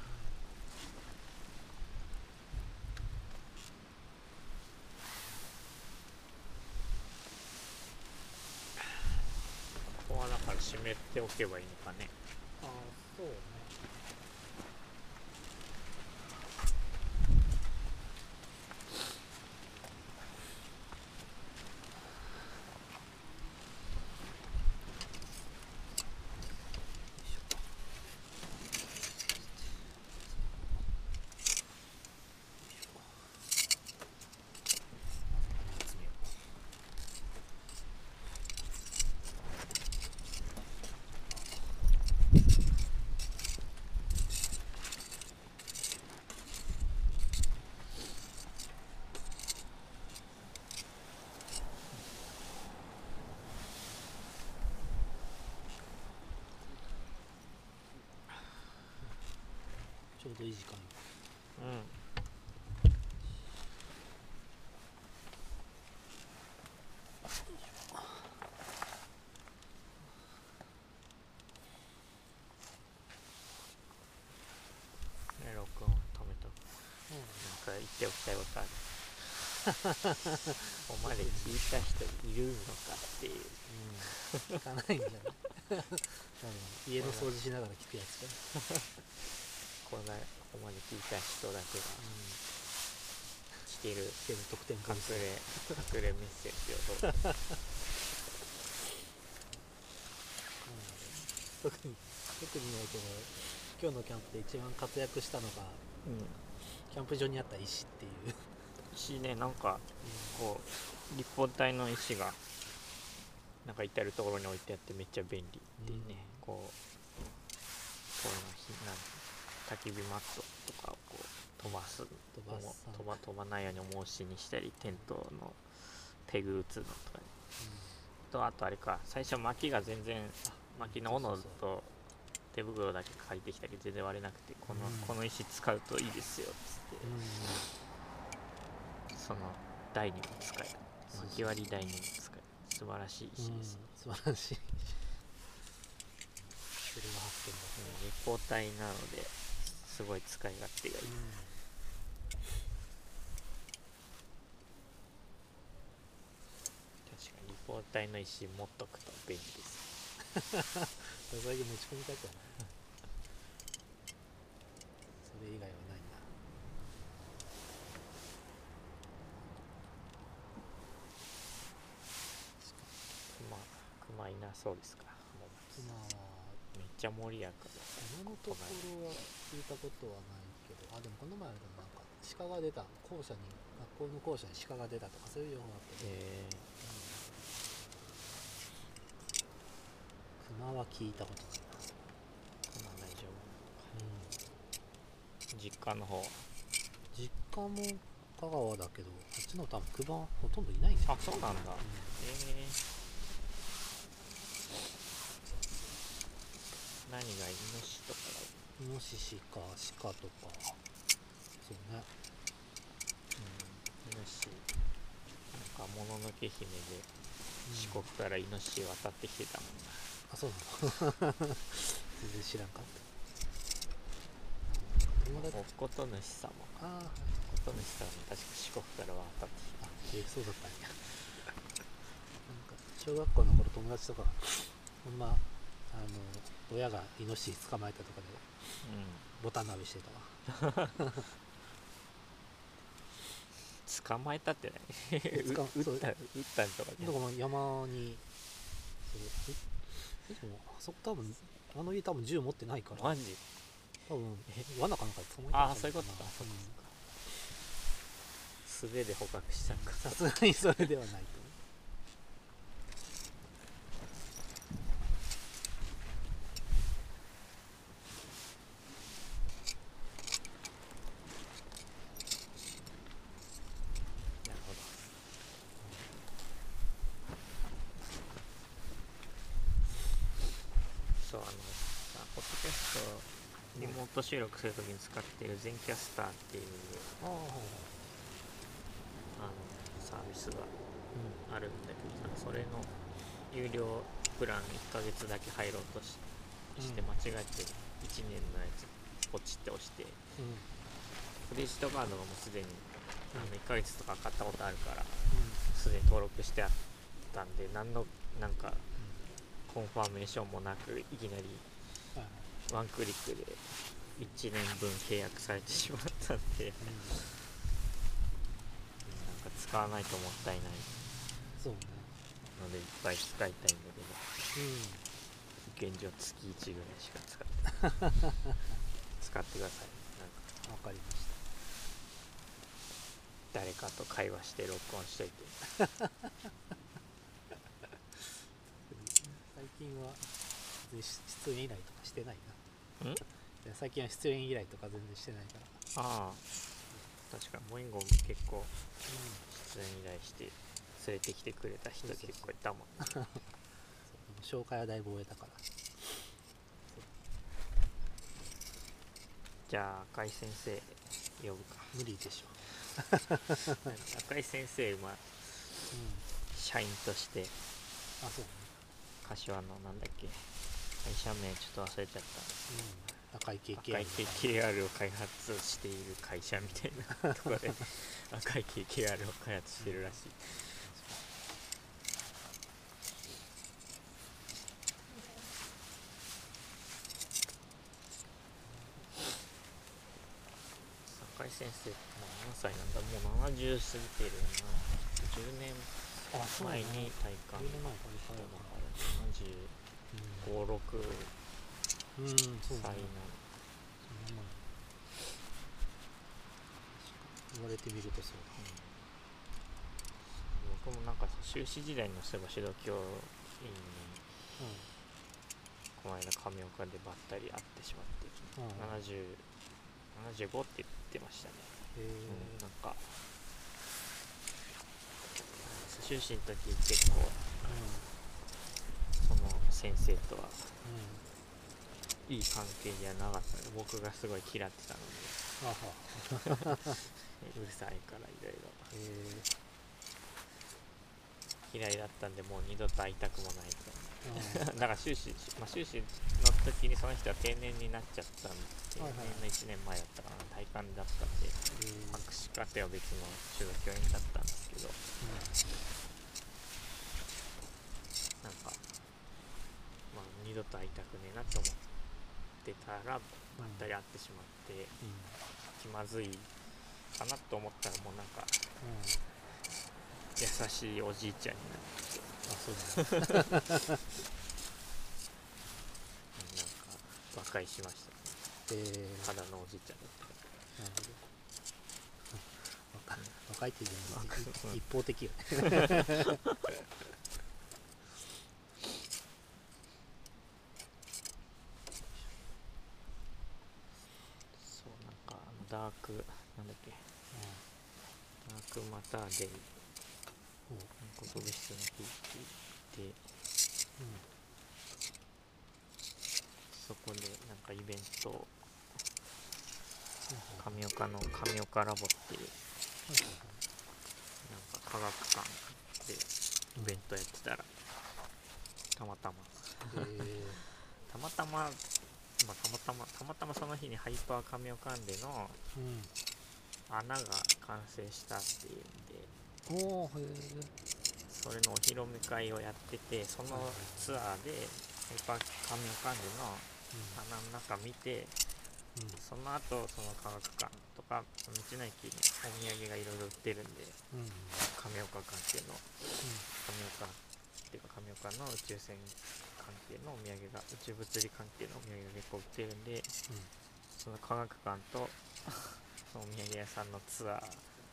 ここはだから湿っておけばいいのかねああそうねちょうどいい時間。うん。ね録音止めとく。なんか言っておきたいことある。ここまで聞いた人いるのかっていう。うん。聞かないんじゃない家の掃除しながら聞くやつじゃな。いこんなここまで聞いた人だけが聞ける聞ける得点隠れ隠れメッセージをどうぞ特に特にないけど今日のキャンプで一番活躍したのがキャンプ場にあった石っていう、しねなんかこう立方体の石がなんか至る所に置いてあってめっちゃ便利っていうね、うん。こうき火マットとかをこう飛ばす飛ば飛ば飛ばないように重しにしたりテントのペグ打つのとかね。とあとあれか最初薪が全然薪の斧と手袋だけ借りてきたけど全然割れなくてこの,、うん。この石使うといいですよっつって、うん。その台にも使える。薪割り台にも使える。素晴らしい石です。ね、うん、素晴らしい。それが発見だうん立方体なのですごい使い勝手がいい、確かに立方体の石持っとくと便利です。それだけ持ち込みたくはない。それ以外はないな。熊熊いなそうですかもう今はちゃ盛りやか。だ今のところは聞いたことはないけどあでもこの前でもなんか鹿が出た。校舎に学校の校舎に鹿が出たとかそういう情報があったけど、え熊は聞いたことないな、ー、熊大丈うん、夫実家の方実家も香川だけどこっちの多分熊ほとんどいないんですよ。あそうなんだ。うえー何がイノシシとかイノシシか鹿とか。そうね。うん。イノシシ。なんかもののけ姫で四国からイノシシ渡ってきてたもんな、あそうなの。全然知らんかった。友達。おこと主様あー。はいおこと主様も確か四国から渡ってきた。あえそうだったんや。なんか小学校の頃友達とかほんまあの親がイノシシ捕まえたとかでうボタン鍋してたわ。ん捕まえたってね [laughs] う捕撃った撃ったんとかだから山にそでもあそこ多分あの家多分銃持ってないから。マジ？多分罠かなんかで捕まえあたんじゃあそういうことか。ないかな素手で捕獲したんか。うんさすがにそれではないと思うなるほどそうあのさポッドキャスト収録するときに使っている全キャスターっていうあのサービスがうあるんだけどさそれの有料プラン1ヶ月だけ入ろうとししてうん。間違えて1年のやつポチって押してクレジットカードがもうすでにあの1ヶ月とか買ったことあるからうすでに登録してあったんで何のなんかコンファーメーションもなくいきなりワンクリックで1年分契約されてしまったんで。なんか使わないともったいない。そうね。のでいっぱい使いたいんだけど。うん現状月1ぐらいしか使ってない。[laughs] 使ってください。なんかわかりました。誰かと会話して録音しといて。[laughs] 最近は出演依頼とかしてないな。んん？最近は出演依頼とか全然してないから。ああ。確かにモインゴも結構出演依頼して連れてきてくれた人結構いたもん紹介はだいぶ終えたから。じゃあ赤井先生呼ぶか。無理でしょ。赤井先生まあうん社員として。あそう。ね柏のなんだっけ。会社名ちょっと忘れちゃっうん赤い経た験赤い KKR を開発している会社みたいなところで [laughs] 赤い KKR を開発してるらしい。赤井先生何歳なんだ？もう70過ぎてるよな。10年前ねに体感10年前か。らだかから75、6うん、うん、そう言われてみるとそうだ僕もなんか修士時代のそう。いえば指導教員にうこの間亀岡でばったり会ってしまって、ん。うん70 75って言ってましたね、うん、なんか修士の時結構その先生とはうんいい関係じゃなかった僕がすごい嫌ってたので。[laughs] うるさいからいろいろ。嫌いだったんでもう二度と会いたくもないと。あ [laughs] だから修士、まあ、修士の時にその人は定年になっちゃったんで、定年の1年前だったかな。体感だったんでー博士課程は別の修道教員だったんですけど。なんか、まあ、二度と会いたくねえなって思ってたらばったり会ってしまって気まずいかなと思ったらもうなんかうん優しいおじいちゃんになってあそうだ。ねなんか和解しましたえー、ただのおじいちゃんだったなるほど若若いっていうのは [laughs] 一方的よね [laughs] [laughs] そうなんかあのダークなんだっけ？ダークマターデイ。うん暗黒物質の日って言って。そこでなんかイベント。を神岡の神岡ラボっていう。なんか科学館でイベントやってたら。たまたま。え [laughs] たまたま、まあ、たまたまたまたまその日にハイパー神岡館でのー、うん穴が完成したっていうんで。おおへえそれのお披露目会をやっててそのツアーでハイパー神岡館での穴の中見てうん。その後その科学館とか道の駅にお土産がいろいろ売ってるんでうん。うん亀岡関係の。亀岡っていうか亀岡の宇宙船関係のお土産が宇宙物理関係のお土産が結構売ってるんでその科学館とそのお土産屋さんのツアー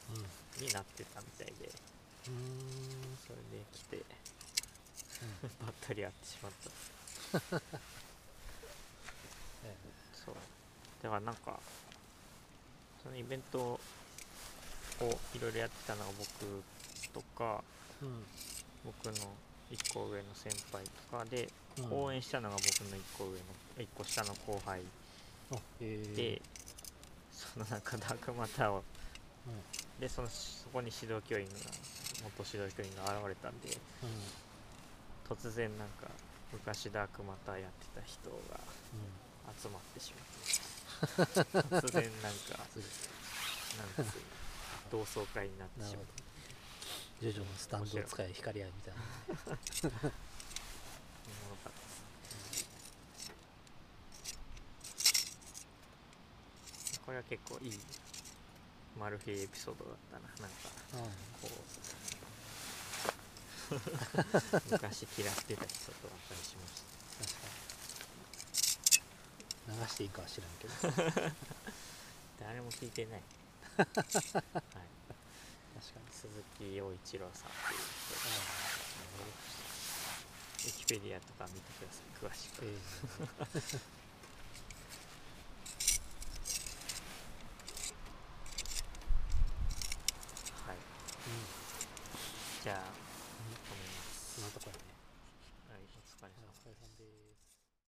うんうんになってたみたいでうーん。それで来て [laughs] ばったり会ってしまった。えそう。だからなんかそのイベントをいろいろやってたのが僕とかえうん。僕の1個上の先輩とかで、うん。応援したのが僕の1個上の1個下の後輩。でそのなんかダークマターをでそのそこに指導教員が元指導教員が現れたんで突然なんか昔ダークマターやってた人がうん。集まってしまって。[laughs] 突然なんかなんつうの同窓会になってしまっなるほどジョジョのスタンドを使い光り合いみたいな。これは結構いいマルフィエピソードだったな。なんかこう [laughs] 昔嫌ってた。[laughs] 人と別れしました。[laughs] 流してい。いかは知らんけど誰も聞いてない、はい、確かに。鈴木陽一郎さん。っていう人がウィキペディアとか見てください。詳しく、え [laughs] はい。えじゃあ